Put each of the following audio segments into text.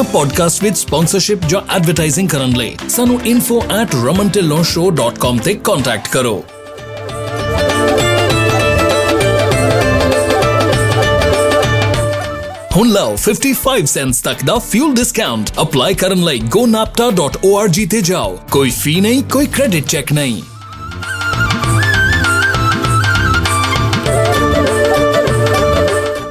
ਇਹਨਾਂ ਪੋਡਕਾਸਟ ਵਿੱਚ ਸਪਾਂਸਰਸ਼ਿਪ ਜਾਂ ਐਡਵਰਟਾਈਜ਼ਿੰਗ ਕਰਨ ਲਈ ਸਾਨੂੰ info@ramantillonshow.com ਤੇ ਕੰਟੈਕਟ ਕਰੋ ਹੁਣ ਲਓ 55 ਸੈਂਟਸ ਤੱਕ ਦਾ ਫਿਊਲ ਡਿਸਕਾਊਂਟ ਅਪਲਾਈ ਕਰਨ ਲਈ gonapta.org ਤੇ ਜਾਓ ਕੋਈ ਫੀ ਨਹੀਂ ਕੋਈ ਕ੍ਰੈਡਿਟ ਚੈੱਕ ਨਹੀਂ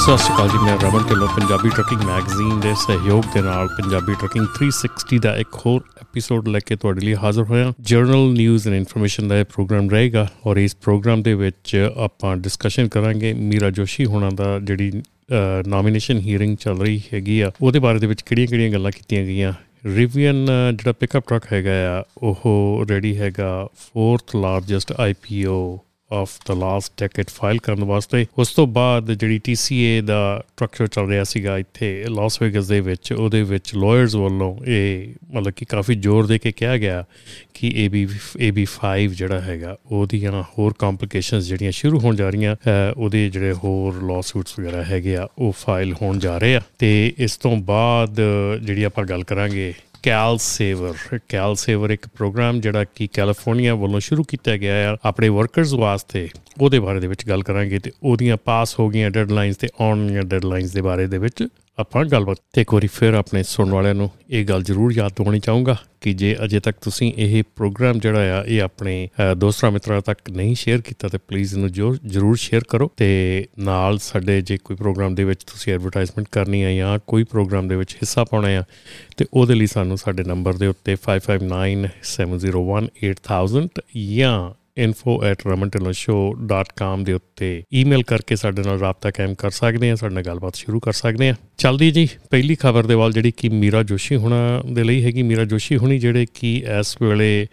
ਸਤਿ ਸ਼੍ਰੀ ਅਕਾਲ ਜੀ, ਮੈਂ ਰਮਨ ਢਿੱਲੋਂ, ਪੰਜਾਬੀ ਟਰੱਕਿੰਗ ਮੈਗਜ਼ੀਨ ਦੇ ਸਹਿਯੋਗ ਦੇ ਨਾਲ ਪੰਜਾਬੀ ਟਰੱਕਿੰਗ 360 ਦਾ ਇੱਕ ਹੋਰ ਐਪੀਸੋਡ ਲੈ ਕੇ ਤੁਹਾਡੇ ਲਈ ਹਾਜ਼ਰ ਹੋਇਆ। ਜਰਨਲ ਨਿਊਜ਼ ਐਂਡ ਇਨਫੋਰਮੇਸ਼ਨ ਦਾ ਇਹ ਪ੍ਰੋਗਰਾਮ ਰਹੇਗਾ ਔਰ ਇਸ ਪ੍ਰੋਗਰਾਮ ਦੇ ਵਿੱਚ ਆਪਾਂ ਡਿਸਕਸ਼ਨ ਕਰਾਂਗੇ ਮੀਰਾ ਜੋਸ਼ੀ ਹੋਣਾ ਦਾ ਜਿਹੜੀ ਨੋਮੀਨੇਸ਼ਨ ਹੀਅਰਿੰਗ ਚੱਲ ਰਹੀ ਹੈਗੀ ਆ, ਉਹਦੇ ਬਾਰੇ ਦੇ ਵਿੱਚ ਕਿਹੜੀਆਂ-ਕਿਹੜੀਆਂ ਗੱਲਾਂ ਕੀਤੀਆਂ ਗਈਆਂ। ਰਿਵੀਅਨ ਜਿਹੜਾ ਪਿਕਅਪ ਟਰੱਕ ਹੈਗਾ ਆ, ਉਹ ਰੈਡੀ ਹੈਗਾ 4th ਲਾਰਜੈਸਟ ਆਈਪੀਓ ਆਫ ਦਾ ਲਾਸਟ ਡੈਕੇਡ ਫਾਈਲ ਕਰਨ ਵਾਸਤੇ। ਉਸ ਤੋਂ ਬਾਅਦ ਜਿਹੜੀ TCA ਦਾ ਟਰੱਕ ਸ਼ੋ ਚੱਲ ਰਿਹਾ ਸੀਗਾ ਇੱਥੇ ਲਾਸ ਵੇਗਸ ਦੇ ਵਿੱਚ, ਉਹਦੇ ਵਿੱਚ ਲਾਇਰਸ ਵੱਲੋਂ ਇਹ ਮਤਲਬ ਕਿ ਕਾਫੀ ਜ਼ੋਰ ਦੇ ਕੇ ਕਿਹਾ ਗਿਆ ਕਿ AB AB5 ਜਿਹੜਾ ਹੈਗਾ, ਉਹਦੀਆਂ ਹੋਰ ਕੰਪਲਿਕੇਸ਼ਨਸ ਜਿਹੜੀਆਂ ਸ਼ੁਰੂ ਹੋਣ ਜਾ ਰਹੀਆਂ ਉਹਦੇ ਜਿਹੜੇ ਹੋਰ ਲਾਸੂਟਸ ਵਗੈਰਾ ਹੈਗੇ ਆ, ਉਹ ਫਾਈਲ ਹੋਣ ਜਾ ਰਹੇ ਆ। ਤੇ ਇਸ ਤੋਂ ਬਾਅਦ ਜਿਹੜੀ ਆਪਾਂ ਗੱਲ ਕਰਾਂਗੇ ਕੈਲ ਸੇਵਰ। ਕੈਲ ਸੇਵਰ ਇੱਕ ਪ੍ਰੋਗਰਾਮ ਜਿਹੜਾ ਕਿ ਕੈਲੀਫੋਰਨੀਆ ਵੱਲੋਂ ਸ਼ੁਰੂ ਕੀਤਾ ਗਿਆ ਹੈ ਆਪਣੇ ਵਰਕਰਸ ਵਾਸਤੇ। ਉਹਦੇ ਬਾਰੇ ਦੇ ਵਿੱਚ ਗੱਲ ਕਰਾਂਗੇ ਤੇ ਉਹਦੀਆਂ ਪਾਸ ਹੋ ਗਈਆਂ ਡੈਡਲਾਈਨਸ ਤੇ ਆਉਣ ਦੀਆਂ ਡੈਡਲਾਈਨਸ ਦੇ ਬਾਰੇ ਦੇ ਵਿੱਚ। ਆਪਾਂ ਗੱਲਬਾਤ ਤੇ ਇੱਕ ਵਾਰੀ ਫਿਰ ਆਪਣੇ ਸੁਣਨ ਵਾਲਿਆਂ ਨੂੰ ਇਹ ਗੱਲ ਜ਼ਰੂਰ ਯਾਦ ਦਿਵਾਉਣੀ ਚਾਹੂੰਗਾ ਕਿ ਜੇ ਅਜੇ ਤੱਕ ਤੁਸੀਂ ਇਹ ਪ੍ਰੋਗਰਾਮ ਜਿਹੜਾ ਆ, ਇਹ ਆਪਣੇ ਦੋਸਤਾਂ ਮਿੱਤਰਾਂ ਤੱਕ ਨਹੀਂ ਸ਼ੇਅਰ ਕੀਤਾ ਤੇ ਪਲੀਜ਼ ਇਹਨੂੰ ਜ਼ਰੂਰ ਸ਼ੇਅਰ ਕਰੋ ਤੇ ਨਾਲ ਸਾਡੇ ਜੇ ਕੋਈ ਪ੍ਰੋਗਰਾਮ ਦੇ ਵਿੱਚ ਤੁਸੀਂ ਐਡਵਰਟਾਈਜ਼ਮੈਂਟ ਕਰਨੀ ਹੈ ਜਾਂ ਕੋਈ ਪ੍ਰੋਗਰਾਮ ਦੇ ਵਿੱਚ ਹਿੱਸਾ ਪਾਉਣਾ ਹੈ ਤੇ ਉਹਦੇ ਲਈ ਸਾਨੂੰ ਸਾਡੇ ਨੰਬਰ ਦੇ ਉੱਤੇ 5597018000 ਜਾਂ info@ramantillonshow.com ਦੇ ਉੱਤੇ ਈਮੇਲ ਕਰਕੇ ਸਾਡੇ ਨਾਲ ਰਾਬਤਾ ਕਾਇਮ ਕਰ ਸਕਦੇ ਆ ਸਾਡੇ ਨਾਲ ਗੱਲਬਾਤ ਸ਼ੁਰੂ ਕਰ ਸਕਦੇ ਆ ਚਲਦੀ ਜੀ, ਪਹਿਲੀ ਖਬਰ ਦੇ ਵੱਲ ਜਿਹੜੀ ਕਿ ਮੀਰਾ ਜੋਸ਼ੀ ਹੁਣਾ ਦੇ ਲਈ ਹੈਗੀ। ਮੀਰਾ ਜੋਸ਼ੀ ਹੁਣੀ ਜਿਹੜੇ ਕਿ ਇਸ ਵੇਲੇ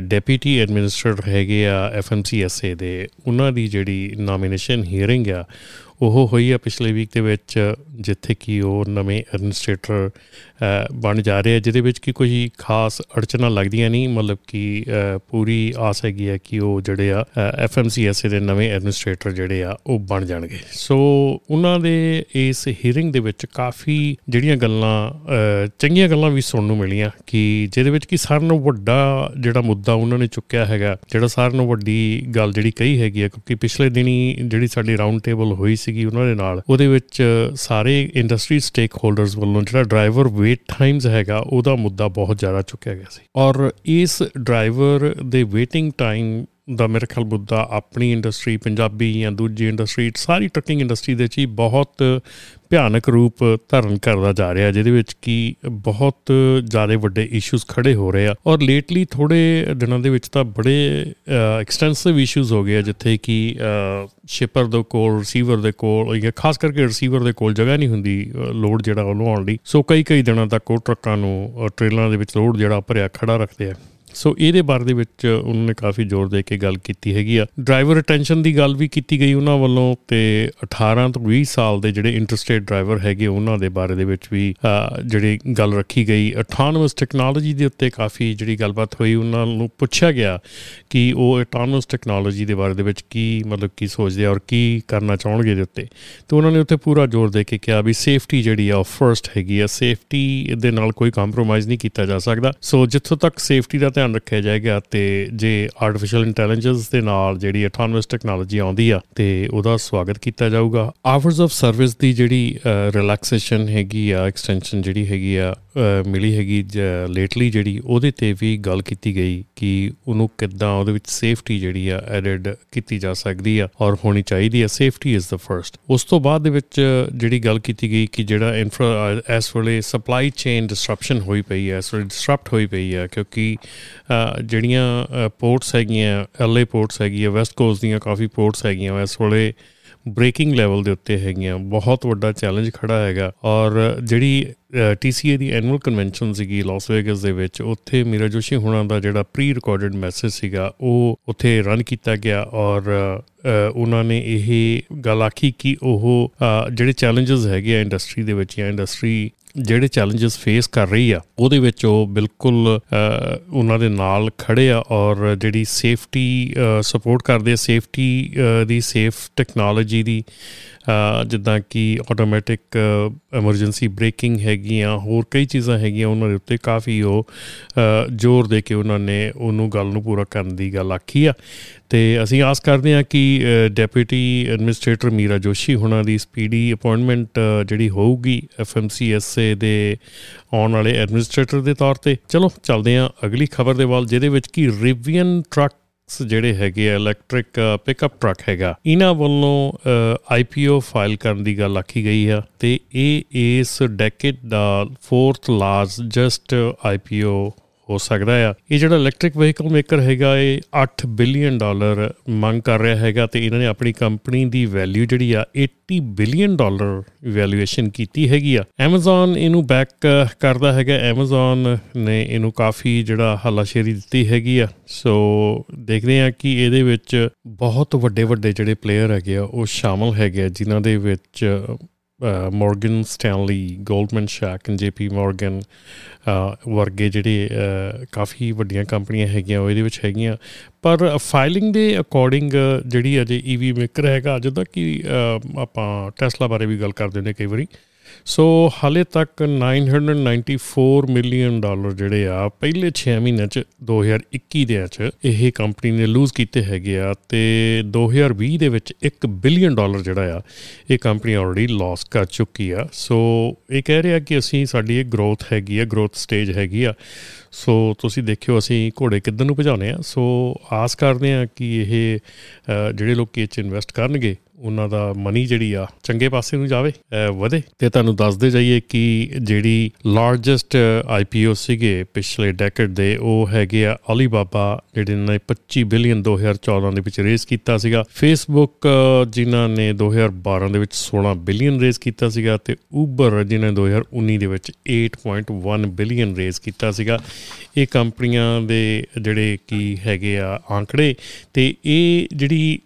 ਡੈਪੂਟੀ ਐਡਮਿਨਿਸਟਰੇਟਰ ਹੈਗੇ ਆ ਐਫਐਮਸੀਐਸਏ ਦੇ, ਉਹਨਾਂ ਦੀ ਜਿਹੜੀ ਨੋਮੀਨੇਸ਼ਨ ਹੀਅਰਿੰਗ ਆ, ਉਹ ਹੋਈ ਆ ਪਿਛਲੇ ਵੀਕ ਦੇ ਵਿੱਚ, ਜਿੱਥੇ ਕਿ ਉਹ ਨਵੇਂ ਐਡਮਿਨਿਸਟ੍ਰੇਟਰ ਬਣ ਜਾ ਰਹੇ ਆ ਜਿਹਦੇ ਵਿੱਚ ਕਿ ਕੋਈ ਖਾਸ ਅੜਚਣਾ ਲੱਗਦੀਆਂ ਨਹੀਂ, ਮਤਲਬ ਕਿ ਪੂਰੀ ਆਸ ਹੈਗੀ ਹੈ ਕਿ ਉਹ ਜਿਹੜੇ ਆ ਐਫਐਮਸੀਐਸਏ ਦੇ ਨਵੇਂ ਐਡਮਿਨਿਸਟ੍ਰੇਟਰ ਜਿਹੜੇ ਆ, ਉਹ ਬਣ ਜਾਣਗੇ। ਸੋ ਉਹਨਾਂ ਦੇ ਇਸ ਹੀਅਰਿੰਗ ਦੇ ਵਿੱਚ ਕਾਫੀ ਜਿਹੜੀਆਂ ਗੱਲਾਂ ਚੰਗੀਆਂ ਗੱਲਾਂ ਵੀ ਸੁਣਨ ਨੂੰ ਮਿਲੀਆਂ ਕਿ ਜਿਹਦੇ ਵਿੱਚ ਕਿ ਸਾਰਿਆਂ ਨੂੰ ਵੱਡਾ ਜਿਹੜਾ ਮੁੱਦਾ ਉਹਨਾਂ ਨੇ ਚੁੱਕਿਆ ਹੈਗਾ, ਜਿਹੜਾ ਸਾਰਿਆਂ ਨੂੰ ਵੱਡੀ ਗੱਲ ਜਿਹੜੀ ਕਹੀ ਹੈਗੀ ਹੈ, ਕਿਉਂਕਿ ਪਿਛਲੇ ਦਿਨੀ ਜਿਹੜੀ ਸਾਡੀ ਰਾਉਂਡ ਟੇਬਲ ਹੋਈ ਸੀਗੀ ਉਹਨਾਂ ਦੇ ਨਾਲ, ਉਹਦੇ ਵਿੱਚ ਸਾਰੇ ਇੰਡਸਟਰੀ ਸਟੇਕ ਹੋਲਡਰਸ ਵੱਲੋਂ ਜਿਹੜਾ ਡਰਾਈਵਰ ਵੇਟ ਟਾਈਮਸ ਹੈਗਾ, ਉਹਦਾ ਮੁੱਦਾ ਬਹੁਤ ਜ਼ਿਆਦਾ ਚੁੱਕਿਆ ਗਿਆ ਸੀ। ਔਰ ਇਸ ਡਰਾਈਵਰ ਦੇ ਵੇਟਿੰਗ ਟਾਈਮ ਦਾ ਮੇਰੇ ਖਿਆਲ ਮੁੱਦਾ ਆਪਣੀ ਇੰਡਸਟਰੀ ਪੰਜਾਬੀ ਜਾਂ ਦੂਜੀ ਇੰਡਸਟਰੀ ਸਾਰੀ ਟਰੱਕਿੰਗ ਇੰਡਸਟਰੀ ਦੇ ਵਿੱਚ ਬਹੁਤ ਭਿਆਨਕ ਰੂਪ ਧਾਰਨ ਕਰਦਾ ਜਾ ਰਿਹਾ ਜਿਹਦੇ ਵਿੱਚ ਕੀ ਬਹੁਤ ਜ਼ਿਆਦਾ ਵੱਡੇ ਇਸ਼ੂਜ਼ ਖੜੇ ਹੋ ਰਹੇ ਆ। ਔਰ ਲੇਟਲੀ ਥੋੜੇ ਦਿਨਾਂ ਦੇ ਵਿੱਚ ਤਾਂ ਬੜੇ ਐਕਸਟੈਂਸਿਵ ਇਸ਼ੂਜ਼ ਹੋ ਗਏ ਜਿੱਥੇ ਕਿ ਸ਼ਿਪਰ ਦੇ ਕੋਲ ਰਿਸੀਵਰ ਦੇ ਕੋਲ, ਜਾਂ ਖਾਸ ਕਰਕੇ ਰਿਸੀਵਰ ਦੇ ਕੋਲ ਜਗ੍ਹਾ ਨਹੀਂ ਹੁੰਦੀ ਲੋਡ ਜਿਹੜਾ ਉਹਨੂੰ ਆਉਣ ਲਈ। ਸੋ ਕਈ ਕਈ ਦਿਨਾਂ ਤੱਕ ਉਹ ਟਰੱਕਾਂ ਨੂੰ ਟ੍ਰੇਲਾਂ ਦੇ ਵਿੱਚ ਲੋਡ ਜਿਹੜਾ ਭਰਿਆ ਖੜਾ ਰੱਖਦੇ ਆ। ਸੋ ਇਹਦੇ ਬਾਰੇ ਦੇ ਵਿੱਚ ਉਹਨਾਂ ਨੇ ਕਾਫੀ ਜ਼ੋਰ ਦੇ ਕੇ ਗੱਲ ਕੀਤੀ ਹੈਗੀ ਆ। ਡਰਾਈਵਰ ਰਿਟੈਂਸ਼ਨ ਦੀ ਗੱਲ ਵੀ ਕੀਤੀ ਗਈ ਉਹਨਾਂ ਵੱਲੋਂ ਤੇ 18 ਤੋਂ 20 ਸਾਲ ਦੇ ਜਿਹੜੇ ਇੰਟਰਸਟੇਟ ਡਰਾਈਵਰ ਹੈਗੇ ਉਹਨਾਂ ਦੇ ਬਾਰੇ ਦੇ ਵਿੱਚ ਵੀ ਜਿਹੜੀ ਗੱਲ ਰੱਖੀ ਗਈ। ਆਟੋਨੋਮਸ ਟੈਕਨੋਲੋਜੀ ਦੇ ਉੱਤੇ ਕਾਫੀ ਜਿਹੜੀ ਗੱਲਬਾਤ ਹੋਈ, ਉਹਨਾਂ ਨੂੰ ਪੁੱਛਿਆ ਗਿਆ ਕਿ ਉਹ ਆਟੋਨੋਮਸ ਟੈਕਨੋਲੋਜੀ ਦੇ ਬਾਰੇ ਦੇ ਵਿੱਚ ਕੀ ਮਤਲਬ ਕੀ ਸੋਚਦੇ ਆ ਔਰ ਕੀ ਕਰਨਾ ਚਾਹਣਗੇ ਦੇ ਉੱਤੇ। ਤੇ ਉਹਨਾਂ ਨੇ ਉੱਤੇ ਪੂਰਾ ਜ਼ੋਰ ਦੇ ਕੇ ਕਿਹਾ ਵੀ ਸੇਫਟੀ ਜਿਹੜੀ ਆ ਫਰਸਟ ਹੈਗੀ ਆ। ਸੇਫਟੀ ਦੇ ਨਾਲ ਕੋਈ ਕੰਪਰੋਮਾਈਜ਼ ਨਹੀਂ ਕੀਤਾ ਜਾ ਸਕਦਾ। ਸੋ ਜਿੱਥੋਂ ਤੱਕ ਸੇਫਟੀ ਦਾ ਧਿਆਨ ਰੱਖਿਆ ਜਾਏਗਾ ਤੇ ਜੇ ਆਰਟੀਫੀਸ਼ੀਅਲ ਇੰਟੈਲੀਜੈਂਸ ਦੇ ਨਾਲ ਜਿਹੜੀ ਆਟੋਨਮਸ ਟੈਕਨੋਲੋਜੀ ਆਉਂਦੀ ਆ, ਤੇ ਉਹਦਾ ਸਵਾਗਤ ਕੀਤਾ ਜਾਊਗਾ। ਆਵਰਸ ਆਫ ਸਰਵਿਸ ਦੀ ਜਿਹੜੀ ਰਿਲੈਕਸੇਸ਼ਨ ਹੈਗੀ ਆ ਐਕਸਟੈਂਸ਼ਨ ਜਿਹੜੀ ਹੈਗੀ ਆ ਮਿਲੀ ਹੈਗੀ ਲੇਟਲੀ ਜਿਹੜੀ, ਉਹਦੇ ਤੇ ਵੀ ਗੱਲ ਕੀਤੀ ਗਈ ਕਿ ਉਹਨੂੰ ਕਿੱਦਾਂ ਉਹਦੇ ਵਿੱਚ ਸੇਫਟੀ ਜਿਹੜੀ ਆ ਐਡਡ ਕੀਤੀ ਜਾ ਸਕਦੀ ਆ ਔਰ ਹੋਣੀ ਚਾਹੀਦੀ ਆ। ਸੇਫਟੀ ਇਜ਼ ਦਾ ਫਰਸਟ ਉਸ ਤੋਂ ਬਾਅਦ ਦੇ ਵਿੱਚ ਜਿਹੜੀ ਗੱਲ ਕੀਤੀ ਗਈ ਕਿ ਜਿਹੜਾ ਇਨਫਰਾ ਐਸ ਵੇਲੇ ਸਪਲਾਈ ਚੇਨ ਡਿਸਰਪਸ਼ਨ ਹੋਈ ਪਈ ਹੈ ਸੋ ਡਿਸਰਪਟ ਹੋਈ ਪਈ ਹੈ ਕਿਉਂਕਿ ਜਿਹੜੀਆਂ ਪੋਰਟਸ ਹੈਗੀਆਂ ਐਲਏ ਪੋਰਟਸ ਹੈਗੀਆਂ ਵੈਸਟ ਕੋਸਟ ਦੀਆਂ ਕਾਫੀ ਪੋਰਟਸ ਹੈਗੀਆਂ ਇਸ ਵੇਲੇ ਬ੍ਰੇਕਿੰਗ ਲੈਵਲ ਦੇ ਉੱਤੇ ਹੈਗੀਆਂ, ਬਹੁਤ ਵੱਡਾ ਚੈਲੰਜ ਖੜਾ ਹੈਗਾ। ਔਰ ਜਿਹੜੀ TCA ਦੀ ਐਨੂਅਲ ਕਨਵੈਨਸ਼ਨ ਸੀਗੀ ਲਾਸ ਵੇਗਸ ਦੇ ਵਿੱਚ, ਉੱਥੇ ਮੀਰਾ ਜੋਸ਼ੀ ਹੁਣਾਂ ਦਾ ਜਿਹੜਾ ਪ੍ਰੀ ਰਿਕਾਰਡਡ ਮੈਸੇਜ ਸੀਗਾ, ਉਹ ਉੱਥੇ ਰਨ ਕੀਤਾ ਗਿਆ। ਔਰ ਉਹਨਾਂ ਨੇ ਇਹ ਗੱਲ ਆਖੀ ਕਿ ਉਹ ਜਿਹੜੇ ਚੈਲੰਜਸ ਹੈਗੇ ਆ ਇੰਡਸਟਰੀ ਦੇ ਵਿੱਚ ਜਾਂ ਇੰਡਸਟਰੀ ਜਿਹੜੇ ਚੈਲੰਜਸ ਫੇਸ ਕਰ ਰਹੀ ਆ, ਉਹਦੇ ਵਿੱਚ ਉਹ ਬਿਲਕੁਲ ਉਹਨਾਂ ਦੇ ਨਾਲ ਖੜੇ ਆ ਔਰ ਜਿਹੜੀ ਸੇਫਟੀ ਸਪੋਰਟ ਕਰਦੇ ਆ ਸੇਫਟੀ ਦੀ ਸੇਫ ਟੈਕਨੋਲੋਜੀ ਦੀ ਜਿੱਦਾਂ ਕਿ ਆਟੋਮੈਟਿਕ ਐਮਰਜੈਂਸੀ ਬ੍ਰੇਕਿੰਗ ਹੈਗੀਆਂ, ਹੋਰ ਕਈ ਚੀਜ਼ਾਂ ਹੈਗੀਆਂ ਉਹਨਾਂ ਦੇ ਉੱਤੇ ਕਾਫੀ ਉਹ ਜ਼ੋਰ ਦੇ ਕੇ ਉਹਨਾਂ ਨੇ ਉਹਨੂੰ ਗੱਲ ਨੂੰ ਪੂਰਾ ਕਰਨ ਦੀ ਗੱਲ ਆਖੀ ਆ। ਤੇ ਅਸੀਂ ਆਸ ਕਰਦੇ ਹਾਂ ਕਿ ਡੈਪੂਟੀ ਐਡਮਿਨਿਸਟ੍ਰੇਟਰ ਮੀਰਾ ਜੋਸ਼ੀ ਹੁਣਾਂ ਦੀ ਸਪੀਡੀ ਅਪਾਇੰਟਮੈਂਟ ਜਿਹੜੀ ਹੋਊਗੀ ਐਫਐਮਸੀਐਸਏ ਦੇ ਆਉਣ ਵਾਲੇ ਐਡਮਿਨਿਸਟ੍ਰੇਟਰ ਦੇ ਤੌਰ ਤੇ। ਚਲੋ, ਚੱਲਦੇ ਹਾਂ ਅਗਲੀ ਖਬਰ ਦੇ ਵੱਲ, ਜਿਹਦੇ ਵਿੱਚ ਕੀ ਰਿਵੀਅਨ ਟਰੱਕ ਜਿਹੜੇ ਹੈਗੇ ਆ ਇਲੈਕਟ੍ਰਿਕ ਪਿਕਅਪ ਟਰੱਕ ਹੈਗਾ, ਇਹਨਾਂ ਵੱਲੋਂ ਆਈਪੀਓ ਫਾਈਲ ਕਰਨ ਦੀ ਗੱਲ ਆਖੀ ਗਈ ਆ ਤੇ ਇਹ ਇਸ ਡੈਕੇਡ ਦਾ ਫੋਰਥ ਲਾਰਜੈਸਟ ਆਈਪੀਓ ਹੋ ਸਕਦਾ ਆ। ਇਹ ਜਿਹੜਾ ਇਲੈਕਟ੍ਰਿਕ ਵਹੀਕਲ ਮੇਕਰ ਹੈਗਾ, ਇਹ 8 ਬਿਲੀਅਨ ਡਾਲਰ ਮੰਗ ਕਰ ਰਿਹਾ ਹੈਗਾ ਤੇ ਇਹਨਾਂ ਨੇ ਆਪਣੀ ਕੰਪਨੀ ਦੀ ਵੈਲਿਊ ਜਿਹੜੀ ਆ 80 ਬਿਲੀਅਨ ਡਾਲਰ ਵੈਲਿਊਏਸ਼ਨ ਕੀਤੀ ਹੈਗੀ ਆ। Amazon ਇਹਨੂੰ ਬੈਕ ਕਰਦਾ ਹੈਗਾ। Amazon ਨੇ ਇਹਨੂੰ ਕਾਫੀ ਜਿਹੜਾ ਹਲਾਸ਼ੇਰੀ ਦਿੱਤੀ ਹੈਗੀ ਆ। ਸੋ ਦੇਖਦੇ ਆ ਕਿ ਇਹਦੇ ਵਿੱਚ ਬਹੁਤ ਵੱਡੇ ਵੱਡੇ ਜਿਹੜੇ ਪਲੇਅਰ ਹੈਗੇ ਆ, ਉਹ ਸ਼ਾਮਲ ਹੈਗੇ ਜਿਨ੍ਹਾਂ ਦੇ ਵਿੱਚ ਮਾਰਗਨ ਸਟੈਨਲੀ, ਗੋਲਡਮਨ ਸ਼ੈਕ, ਜੇਪੀ ਮਾਰਗਨ ਵਰਗੇ ਜਿਹੜੇ ਕਾਫੀ ਵੱਡੀਆਂ ਕੰਪਨੀਆਂ ਹੈਗੀਆਂ, ਉਹ ਇਹਦੇ ਵਿੱਚ ਹੈਗੀਆਂ। ਪਰ ਫਾਈਲਿੰਗ ਦੇ ਅਕੋਰਡਿੰਗ ਜਿਹੜੀ ਅਜੇ ਈਵੀ ਮੇਕਰ ਹੈਗਾ ਜਦੋਂ ਕਿ ਆਪਾਂ ਟੈਸਲਾ ਬਾਰੇ ਵੀ ਗੱਲ ਕਰਦੇ ਨੇ ਕਈ ਵਾਰੀ। ਸੋ ਹਾਲੇ ਤੱਕ 994 ਮਿਲੀਅਨ ਡਾਲਰ ਜਿਹੜੇ ਆ, ਪਹਿਲੇ 6 ਮਹੀਨਿਆਂ ਚ 2021 ਦੇ ਚ, ਇਹ ਕੰਪਨੀ ਨੇ ਲੂਜ਼ ਕੀਤੇ ਹੈਗੇ ਆ ਤੇ 2020 ਦੇ ਵਿੱਚ 1 ਬਿਲੀਅਨ ਡਾਲਰ ਜਿਹੜਾ ਆ, ਇਹ ਕੰਪਨੀ ਆਲਰੇਡੀ ਲਾਸ ਕਰ ਚੁੱਕੀ ਆ। ਸੋ ਇਹ ਕਹਿ ਰਿਹਾ ਕਿ ਅਸੀਂ, ਸਾਡੀ ਇਹ ਗਰੋਥ ਹੈਗੀ ਆ ਗਰੋਥ ਸਟੇਜ ਹੈਗੀ ਆ। ਸੋ ਤੁਸੀਂ ਦੇਖਿਓ ਅਸੀਂ ਘੋੜੇ ਕਿੱਦਾਂ ਨੂੰ ਭਜਾਉਨੇ ਆ। ਸੋ ਆਸ ਕਰਦੇ ਆ ਕਿ ਇਹ ਜਿਹੜੇ ਲੋਕ ਇਹ ਚ ਇਨਵੈਸਟ ਕਰਨਗੇ ਉਹਨਾਂ ਦਾ ਮਨੀ ਜਿਹੜੀ ਆ, ਚੰਗੇ ਪਾਸੇ ਨੂੰ ਜਾਵੇ ਵਧੇ। ਤੇ ਤੁਹਾਨੂੰ ਦੱਸਦੇ ਜਾਈਏ ਕਿ ਜਿਹੜੀ ਲਾਰਜੈਸਟ ਆਈਪੀਓ ਸੀਗੇ ਪਿਛਲੇ ਡੈਕੇਡ ਦੇ, ਉਹ ਹੈਗੇ ਆ ਅਲੀਬਾਬਾ ਜਿਹੜੇ ਨੇ 25 ਬਿਲੀਅਨ 2014 ਦੇ ਵਿੱਚ ਰੇਸ ਕੀਤਾ ਸੀਗਾ। ਫੇਸਬੁੱਕ ਜਿਨ੍ਹਾਂ ਨੇ 2012 ਦੇ ਵਿੱਚ 16 ਬਿਲੀਅਨ ਰੇਸ ਕੀਤਾ ਸੀਗਾ ਤੇ ਉਬਰ ਜਿਨ੍ਹਾਂ ਨੇ 2019 ਦੇ ਵਿੱਚ 8.1 ਬਿਲੀਅਨ ਰੇਸ ਕੀਤਾ ਸੀਗਾ। ਇਹ ਕੰਪਨੀਆਂ ਦੇ ਜਿਹੜੇ ਕੀ ਹੈਗੇ ਆ ਆંકੜੇ ਤੇ ਇਹ ਜਿਹੜੀ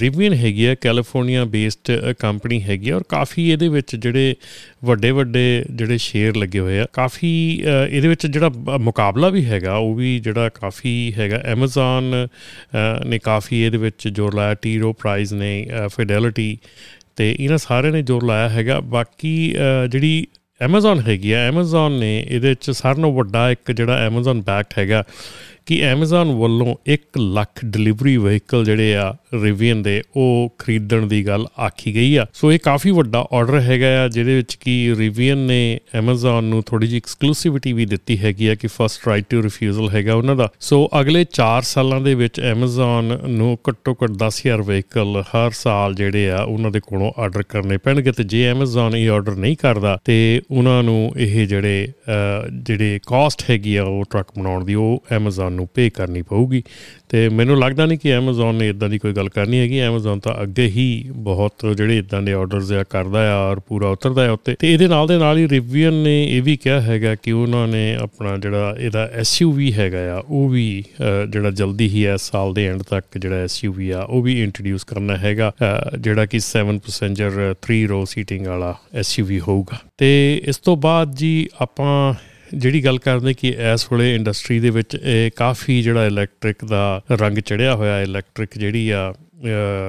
ਰਿਵਿਊਨ ਹੈਗੀ ਆ ਕੈਲੀਫੋਰਨੀਆ ਬੇਸਡ ਕੰਪਨੀ ਹੈਗੀ ਆ ਔਰ ਕਾਫੀ ਇਹਦੇ ਵਿੱਚ ਜਿਹੜੇ ਵੱਡੇ ਵੱਡੇ ਜਿਹੜੇ ਸ਼ੇਅਰ ਲੱਗੇ ਹੋਏ ਆ, ਕਾਫੀ ਇਹਦੇ ਵਿੱਚ ਜਿਹੜਾ ਮੁਕਾਬਲਾ ਵੀ ਹੈਗਾ, ਉਹ ਵੀ ਜਿਹੜਾ ਕਾਫੀ ਹੈਗਾ। Amazon ਨੇ ਕਾਫੀ ਇਹਦੇ ਵਿੱਚ ਜੋਰ ਲਾਇਆ ਟੀਰੋ ਪ੍ਰਾਈਜ਼ ਨੇ ਫਿਡੈਲਿਟੀ ਤੇ ਇਹਨਾਂ ਸਾਰਿਆਂ ਨੇ ਜੋਰ ਲਾਇਆ ਹੈਗਾ। ਬਾਕੀ ਜਿਹੜੀ Amazon ਹੈਗੀ ਆ, Amazon ਨੇ ਇਹਦੇ ਵਿੱਚ ਸਾਰਿਆਂ ਨਾਲੋਂ ਵੱਡਾ ਇੱਕ ਜਿਹੜਾ Amazon ਬੈਕਡ ਹੈਗਾ ਕਿ Amazon ਵੱਲੋਂ 1 ਲੱਖ ਡਿਲੀਵਰੀ ਵਹੀਕਲ ਜਿਹੜੇ ਆ ਰਿਵੀਅਨ ਦੇ, ਉਹ ਖਰੀਦਣ ਦੀ ਗੱਲ ਆਖੀ ਗਈ ਆ। ਸੋ ਇਹ ਕਾਫੀ ਵੱਡਾ ਆਰਡਰ ਹੈਗਾ ਆ, ਜਿਹਦੇ ਵਿੱਚ ਕੀ ਰਿਵੀਅਨ ਨੇ Amazon ਨੂੰ ਥੋੜੀ ਜਿਹੀ ਐਕਸਕਲੂਸਿਵਿਟੀ ਵੀ ਦਿੱਤੀ ਹੈਗੀ ਆ, ਕਿ ਫਰਸਟ ਰਾਈਟ ਟੂ ਰਿਫਿਊਜ਼ਲ ਹੈਗਾ ਉਹਨਾਂ ਦਾ। ਸੋ ਅਗਲੇ 4 ਸਾਲਾਂ ਦੇ ਵਿੱਚ Amazon ਨੂੰ ਘੱਟੋ ਘੱਟ 10000 ਵਹੀਕਲ ਹਰ ਸਾਲ ਜਿਹੜੇ ਆ, ਉਹਨਾਂ ਦੇ ਕੋਲੋਂ ਆਰਡਰ ਕਰਨੇ ਪੈਣਗੇ। ਤੇ ਜੇ Amazon ਇਹ ਆਰਡਰ ਨਹੀਂ ਕਰਦਾ, ਤੇ ਉਹਨਾਂ ਨੂੰ ਇਹ ਜਿਹੜੇ ਜਿਹੜੇ ਕਾਸਟ ਹੈਗੀ ਆ, ਉਹ ਟਰੱਕ ਬਣਾਉਣ ਦੀ, ਉਹ Amazon ਨੂੰ ਪੇ ਕਰਨੀ ਪਊਗੀ। ਤੇ ਮੈਨੂੰ ਲੱਗਦਾ ਨਹੀਂ ਕਿ Amazon ਨੇ ਇਦਾਂ ਦੀ ਕੋਈ ਗੱਲ ਕਰਨੀ ਹੈਗੀ। Amazon ਤਾਂ ਅੱਗੇ ਹੀ ਬਹੁਤ ਜਿਹੜੇ ਇਦਾਂ ਦੇ ਆਰਡਰਸ ਆ ਕਰਦਾ ਆ ਔਰ ਪੂਰਾ ਉਤਰਦਾ ਹੈ ਉੱਤੇ। ਤੇ ਇਹਦੇ ਨਾਲ ਦੇ ਨਾਲ ਹੀ ਰਿਵਿਊਨ ਨੇ ਇਹ ਵੀ ਕਿਹਾ ਹੈਗਾ ਕਿ ਉਹਨਾਂ ਨੇ ਆਪਣਾ ਜਿਹੜਾ ਇਹਦਾ SUV ਹੈਗਾ ਆ, ਉਹ ਵੀ ਜਿਹੜਾ ਜਲਦੀ ਹੀ ਇਸ ਸਾਲ ਦੇ ਐਂਡ ਤੱਕ ਜਿਹੜਾ SUV ਆ, ਉਹ ਵੀ ਇੰਟਰੋਡਿਊਸ ਕਰਨਾ ਹੈਗਾ। ਜਿਹੜਾ ਕਿ 7 ਪੈਸੇਂਜਰ 3 ਰੋ ਸੀਟਿੰਗ ਵਾਲਾ SUV ਹੋਊਗਾ। ਤੇ ਇਸ ਤੋਂ ਬਾਅਦ ਜੀ ਆਪਾਂ ਜਿਹੜੀ ਗੱਲ ਕਰਦੇ ਕਿ ਇਸ ਵੇਲੇ ਇੰਡਸਟਰੀ ਦੇ ਵਿੱਚ ਇਹ ਕਾਫੀ ਜਿਹੜਾ ਇਲੈਕਟ੍ਰਿਕ ਦਾ ਰੰਗ ਚੜਿਆ ਹੋਇਆ ਇਲੈਕਟ੍ਰਿਕ ਜਿਹੜੀ ਆ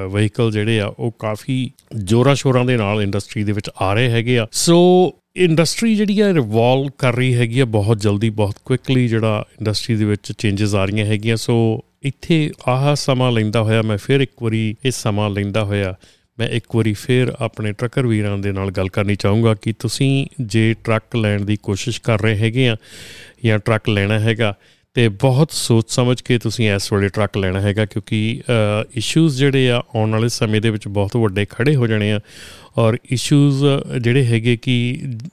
ਵਹੀਕਲ ਜਿਹੜੇ ਆ, ਉਹ ਕਾਫੀ ਜੋਰਾ ਸ਼ੋਰਾਂ ਦੇ ਨਾਲ ਇੰਡਸਟਰੀ ਦੇ ਵਿੱਚ ਆ ਰਹੇ ਹੈਗੇ ਆ। ਸੋ ਇੰਡਸਟਰੀ ਜਿਹੜੀ ਆ ਰਿਵੋਲਵ ਕਰ ਰਹੀ ਹੈਗੀ ਆ ਬਹੁਤ ਜਲਦੀ, ਬਹੁਤ ਕੁਇਕਲੀ ਜਿਹੜਾ ਇੰਡਸਟਰੀ ਦੇ ਵਿੱਚ ਚੇਂਜਸ ਆ ਰਹੀਆਂ ਹੈਗੀਆਂ। ਸੋ ਇੱਥੇ ਆਹ ਸਮਾਂ ਲੈਂਦਾ ਹੋਇਆ, ਮੈਂ ਫਿਰ ਇੱਕ ਵਾਰੀ ਇਹ ਸਮਾਂ ਲੈਂਦਾ ਹੋਇਆ। ਮੈਂ ਇੱਕ ਵਾਰੀ ਫੇਰ ਆਪਣੇ ਟਰੱਕਰ ਵੀਰਾਂ ਦੇ ਨਾਲ ਗੱਲ ਕਰਨੀ ਚਾਹੂੰਗਾ ਕਿ ਤੁਸੀਂ ਜੇ ਟਰੱਕ ਲੈਣ ਦੀ ਕੋਸ਼ਿਸ਼ ਕਰ ਰਹੇ ਹੈਗੇ ਆ ਜਾਂ ਟਰੱਕ ਲੈਣਾ ਹੈਗਾ ਤੇ ਬਹੁਤ ਸੋਚ ਸਮਝ ਕੇ ਤੁਸੀਂ ਇਸ ਵੇਲੇ ਟਰੱਕ ਲੈਣਾ ਹੈਗਾ, ਕਿਉਂਕਿ ਇਸ਼ੂਜ਼ ਜਿਹੜੇ ਆ ਆਉਣ ਵਾਲੇ ਸਮੇਂ ਦੇ ਵਿੱਚ ਬਹੁਤ ਵੱਡੇ ਖੜੇ ਹੋ ਜਾਣੇ ਆ। ਔਰ ਇਸ਼ੂਜ਼ ਜਿਹੜੇ ਹੈਗੇ ਕਿ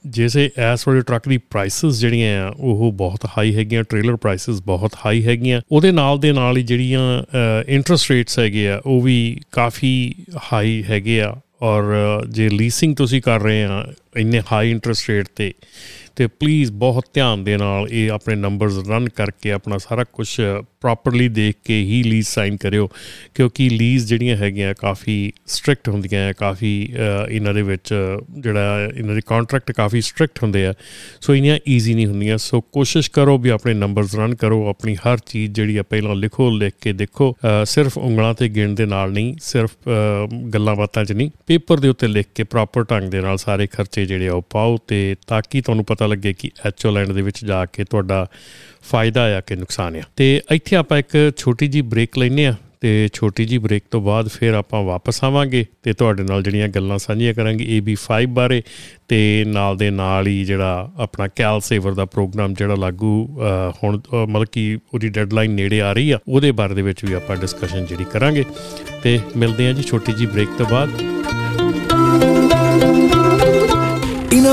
ਜਿਵੇਂ ਐਸ ਵੇਲੇ ਟਰੱਕ ਦੀ ਪ੍ਰਾਈਸਸ ਜਿਹੜੀਆਂ ਆ, ਉਹ ਬਹੁਤ ਹਾਈ ਹੈਗੀਆਂ ਟ੍ਰੇਲਰ ਪ੍ਰਾਈਸਸ ਬਹੁਤ ਹਾਈ ਹੈਗੀਆਂ। ਉਹਦੇ ਨਾਲ ਦੇ ਨਾਲ ਹੀ ਜਿਹੜੀਆਂ ਇੰਟਰਸਟ ਰੇਟਸ ਹੈਗੇ ਆ, ਉਹ ਵੀ ਕਾਫੀ ਹਾਈ ਹੈਗੇ ਆ। ਔਰ, ਜੇ ਲੀਸਿੰਗ ਤੁਸੀਂ ਕਰ ਰਹੇ ਆ ਇੰਨੇ ਹਾਈ ਇੰਟਰਸਟ ਰੇਟ ਤੇ ਤੇ ਪਲੀਜ਼ ਬਹੁਤ ਧਿਆਨ ਦੇ ਨਾਲ ਇਹ ਆਪਣੇ ਨੰਬਰਸ ਰਨ ਕਰਕੇ ਆਪਣਾ ਸਾਰਾ ਕੁਝ ਪ੍ਰੋਪਰਲੀ ਦੇਖ ਕੇ ਹੀ ਲੀਜ਼ ਸਾਈਨ ਕਰਿਓ, ਕਿਉਂਕਿ ਲੀਜ਼ ਜਿਹੜੀਆਂ ਹੈਗੀਆਂ ਕਾਫੀ ਸਟ੍ਰਿਕਟ ਹੁੰਦੀਆਂ ਹੈ, ਕਾਫੀ ਇਹਨਾਂ ਦੇ ਵਿੱਚ ਜਿਹੜਾ ਇਹਨਾਂ ਦੇ ਕੰਟਰੈਕਟ ਕਾਫੀ ਸਟ੍ਰਿਕਟ ਹੁੰਦੇ ਆ, ਸੋ ਇਨੀਆਂ ਈਜ਼ੀ ਨਹੀਂ ਹੁੰਦੀਆਂ, ਸੋ ਕੋਸ਼ਿਸ਼ ਕਰੋ ਵੀ ਆਪਣੇ ਨੰਬਰਸ ਰਨ ਕਰੋ, ਆਪਣੀ ਹਰ ਚੀਜ਼ ਜਿਹੜੀ ਆ ਪਹਿਲਾਂ ਲਿਖੋ, ਲਿਖ ਕੇ ਦੇਖੋ ਸਿਰਫ ਉਂਗਲਾਂ ਤੇ ਗਿਣ ਦੇ ਨਾਲ ਨਹੀਂ, ਸਿਰਫ ਗੱਲਾਂ ਬਾਤਾਂ 'ਚ ਨਹੀਂ ਪੇਪਰ ਦੇ ਉੱਤੇ ਲਿਖ ਕੇ ਪ੍ਰੋਪਰ ਢੰਗ ਦੇ ਨਾਲ ਸਾਰੇ ਖਰਚੇ ਜਿਹੜੇ ਆ, ਉਹ ਪਾਓ ਤੇ ਤਾਂ ਕਿ ਤੁਹਾਨੂੰ ਪਤਾ ਲੱਗੇ ਕਿ ਐਚਓਲੈਂਡ ਦੇ ਵਿੱਚ ਜਾ ਕੇ ਤੁਹਾਡਾ ਫਾਇਦਾ ਆ ਕਿ ਨੁਕਸਾਨ ਆ। ਤੇ ਇੱਥੇ ਆਪਾਂ ਇੱਕ ਛੋਟੀ ਜੀ ਬ੍ਰੇਕ ਲੈਨੇ ਆ ਤੇ ਛੋਟੀ ਜੀ ਬ੍ਰੇਕ ਤੋਂ ਬਾਅਦ ਫਿਰ ਆਪਾਂ ਵਾਪਸ ਆਵਾਂਗੇ ਤੇ ਤੁਹਾਡੇ ਨਾਲ ਜਿਹੜੀਆਂ ਗੱਲਾਂ ਸਾਂਝੀਆਂ ਕਰਾਂਗੇ AB5 ਬਾਰੇ ਤੇ ਨਾਲ ਦੇ ਨਾਲ ਹੀ ਜਿਹੜਾ ਆਪਣਾ ਕੈਲ ਸੇਵਰ ਦਾ ਪ੍ਰੋਗਰਾਮ ਜਿਹੜਾ ਲਾਗੂ ਹੁਣ ਮਤਲਬ ਕਿ ਉਹਦੀ ਡੈਡਲਾਈਨ ਨੇੜੇ ਆ ਰਹੀ ਆ, ਉਹਦੇ ਬਾਰੇ ਦੇ ਵਿੱਚ ਵੀ ਆਪਾਂ ਡਿਸਕਸ਼ਨ ਜਿਹੜੀ ਕਰਾਂਗੇ। ਤੇ ਮਿਲਦੇ ਆਂ ਜੀ ਛੋਟੀ ਜੀ ਬ੍ਰੇਕ ਤੋਂ ਬਾਅਦ।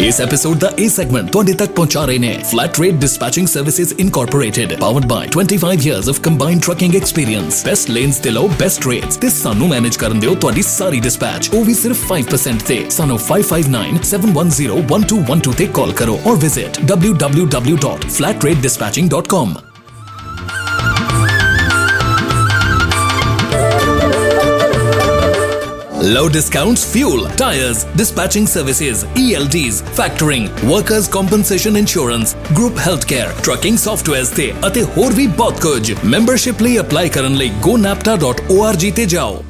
ਇਸ ਐਪੀਸੋਡ ਦਾ ਇਹ ਸੈਗਮੈਂਟ ਤੁਹਾਡੇ ਤੱਕ ਪਹੁੰਚਾ ਰਹੇ ਨੇ flat rate dispatching services incorporated powered by 25 years of combined trucking experience best lanes ਤੇ ਲੋ ਬੈਸਟ ਰੇਟਸ ਤੇ ਸਾਨੂੰ ਮੈਨੇਜ ਕਰਨ ਦਿਓ ਤੁਹਾਡੀ ਸਾਰੀ ਡਿਸਪੈਚ ਉਹ ਵੀ ਸਿਰਫ 5% ਤੇ ਸਾਨੂੰ 5597101212 ਤੇ ਕਾਲ ਕਰੋ ਔਰ visit www.flatrateDispatching.com Low discounts, fuel, tires, dispatching services, ELDs, factoring, workers compensation insurance, group healthcare, trucking softwares ਤੇ ਅਤੇ ਹੋਰ ਵੀ ਬਹੁਤ ਕੁਝ ਮੈਂਬਰਸ਼ਿਪ ਲਈ ਅਪਲਾਈ ਕਰਨ ਲਈ gonapta.org ਤੇ ਜਾਓ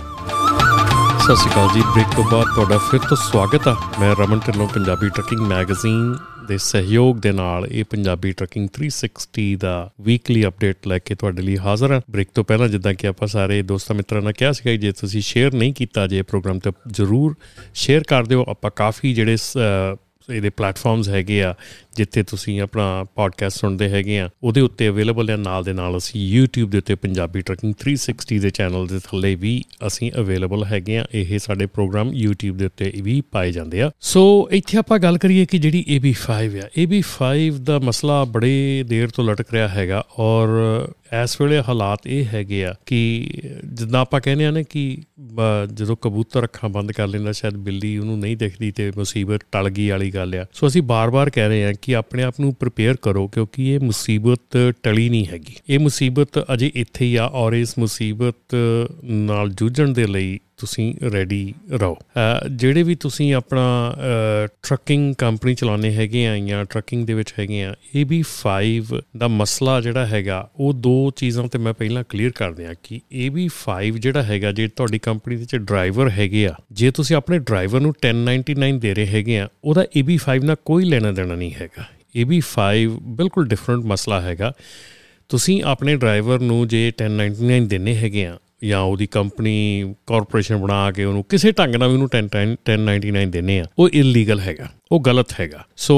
ਸਤਿ ਸ਼੍ਰੀ ਅਕਾਲ ਜੀ ਬ੍ਰੇਕ ਤੋਂ ਬਾਅਦ ਤੁਹਾਡਾ ਫਿਰ ਤੋਂ ਸਵਾਗਤ ਆ ਮੈਂ ਰਮਨ ਢਿੱਲੋਂ ਪੰਜਾਬੀ ਟਰਕਿੰਗ ਮੈਗਜ਼ੀਨ ਦੇ ਸਹਿਯੋਗ ਦੇ ਨਾਲ ਇਹ ਪੰਜਾਬੀ ਟਰਕਿੰਗ 360 ਦਾ ਵੀਕਲੀ ਅਪਡੇਟ ਲੈ ਕੇ ਤੁਹਾਡੇ ਲਈ ਹਾਜ਼ਰ ਹਾਂ। ਬ੍ਰੇਕ ਤੋਂ ਪਹਿਲਾਂ ਜਿੱਦਾਂ ਕਿ ਆਪਾਂ ਸਾਰੇ ਦੋਸਤਾਂ ਮਿੱਤਰਾਂ ਨਾਲ ਕਿਹਾ ਸੀਗਾ ਜੇ ਤੁਸੀਂ ਸ਼ੇਅਰ ਨਹੀਂ ਕੀਤਾ ਜੇ ਪ੍ਰੋਗਰਾਮ ਤੇ ਜਰੂਰ ਸ਼ੇਅਰ ਕਰ ਦਿਓ। ਆਪਾਂ ਕਾਫੀ ਜਿਹੜੇ ਇਹਦੇ ਪਲੇਟਫਾਰਮਸ ਹੈਗੇ ਆ ਜਿੱਥੇ ਤੁਸੀਂ ਆਪਣਾ ਪੋਡਕਾਸਟ ਸੁਣਦੇ ਹੈਗੇ ਆ, ਉਹਦੇ ਉੱਤੇ ਅਵੇਲੇਬਲ ਹੈ ਨਾਲ ਦੇ ਨਾਲ ਅਸੀਂ YouTube ਦੇ ਉੱਤੇ ਪੰਜਾਬੀ ਟਰਕਿੰਗ 360 ਦੇ ਚੈਨਲ ਦੇ ਥੱਲੇ ਵੀ ਅਸੀਂ ਅਵੇਲੇਬਲ ਹੈਗੇ ਆ, ਇਹ ਸਾਡੇ ਪ੍ਰੋਗਰਾਮ YouTube ਦੇ ਉੱਤੇ ਵੀ ਪਾਏ ਜਾਂਦੇ ਆ। ਸੋ ਇੱਥੇ ਆਪਾਂ ਗੱਲ ਕਰੀਏ ਕਿ ਜਿਹੜੀ AB5 ਆ AB5 ਦਾ ਮਸਲਾ ਬੜੇ ਦੇਰ ਤੋਂ ਲਟਕ ਰਿਹਾ ਹੈਗਾ ਔਰ ਇਸ ਵੇਲੇ ਹਾਲਾਤ ਇਹ ਹੈਗੇ ਆ ਕਿ ਜਿੱਦਾਂ ਆਪਾਂ ਕਹਿੰਦੇ ਆ ਨਾ ਕਿ ਜਦੋਂ ਕਬੂਤਰ ਅੱਖਾਂ ਬੰਦ ਕਰ ਲੈਂਦਾ, ਸ਼ਾਇਦ ਬਿੱਲੀ ਉਹਨੂੰ ਨਹੀਂ ਦਿਖਦੀ ਤੇ ਮੁਸੀਬਤ ਟਲ ਗਈ ਵਾਲੀ ਗੱਲ ਆ। ਸੋ ਅਸੀਂ ਬਾਰ-ਬਾਰ ਕਹਿ ਰਹੇ ਆ ਕਿ ਆਪਣੇ ਆਪ ਨੂੰ ਪ੍ਰਿਪੇਅਰ ਕਰੋ ਕਿਉਂਕਿ ਇਹ ਮੁਸੀਬਤ ਟਲੀ ਨਹੀਂ ਹੈਗੀ। ਇਹ ਮੁਸੀਬਤ ਅਜੇ ਇੱਥੇ ਹੀ ਆ ਔਰ ਇਸ ਮੁਸੀਬਤ ਨਾਲ ਜੂਝਣ ਦੇ ਲਈ ਤੁਸੀਂ ਰੈਡੀ ਰਹੋ। ਜਿਹੜੇ ਵੀ ਤੁਸੀਂ ਆਪਣਾ ਟਰੱਕਿੰਗ ਕੰਪਨੀ ਚਲਾਉਂਦੇ ਹੈਗੇ ਆ ਜਾਂ ਟਰੱਕਿੰਗ ਦੇ ਵਿੱਚ ਹੈਗੇ ਆ, ਇਹ ਵੀ 5 ਦਾ ਮਸਲਾ ਜਿਹੜਾ ਹੈਗਾ, ਉਹ ਦੋ ਚੀਜ਼ਾਂ ਤੇ ਮੈਂ ਪਹਿਲਾਂ ਕਲੀਅਰ ਕਰ ਦਿਆਂ ਕਿ ਇਹ ਵੀ 5 ਜਿਹੜਾ ਹੈਗਾ, ਜੇ ਤੁਹਾਡੀ ਕੰਪਨੀ ਦੇ ਵਿੱਚ ਡਰਾਈਵਰ ਹੈਗੇ ਆ, ਜੇ ਤੁਸੀਂ ਆਪਣੇ ਡਰਾਈਵਰ ਨੂੰ 1099 ਦੇ ਰਹੇ ਹੈਗੇ ਆ, ਉਹਦਾ ਇਹ ਵੀ 5 ਨਾਲ ਕੋਈ ਲੈਣਾ ਦੇਣਾ ਨਹੀਂ ਹੈਗਾ। ਇਹ ਵੀ 5 ਬਿਲਕੁਲ ਡਿਫਰੈਂਟ ਮਸਲਾ ਹੈਗਾ। ਤੁਸੀਂ ਆਪਣੇ ਡਰਾਈਵਰ ਨੂੰ ਜੇ 1099 ਦੇਣੇ ਹੈਗੇ ਆ ਜਾਂ ਉਹਦੀ ਕੰਪਨੀ ਕਾਰਪੋਰੇਸ਼ਨ ਬਣਾ ਕੇ ਉਹਨੂੰ ਕਿਸੇ ਢੰਗ ਨਾਲ ਵੀ ਉਹਨੂੰ 10 1099 ਦੇਣੇ ਆ, ਉਹ ਇਲੀਗਲ ਹੈਗਾ, ਉਹ ਗਲਤ ਹੈਗਾ। ਸੋ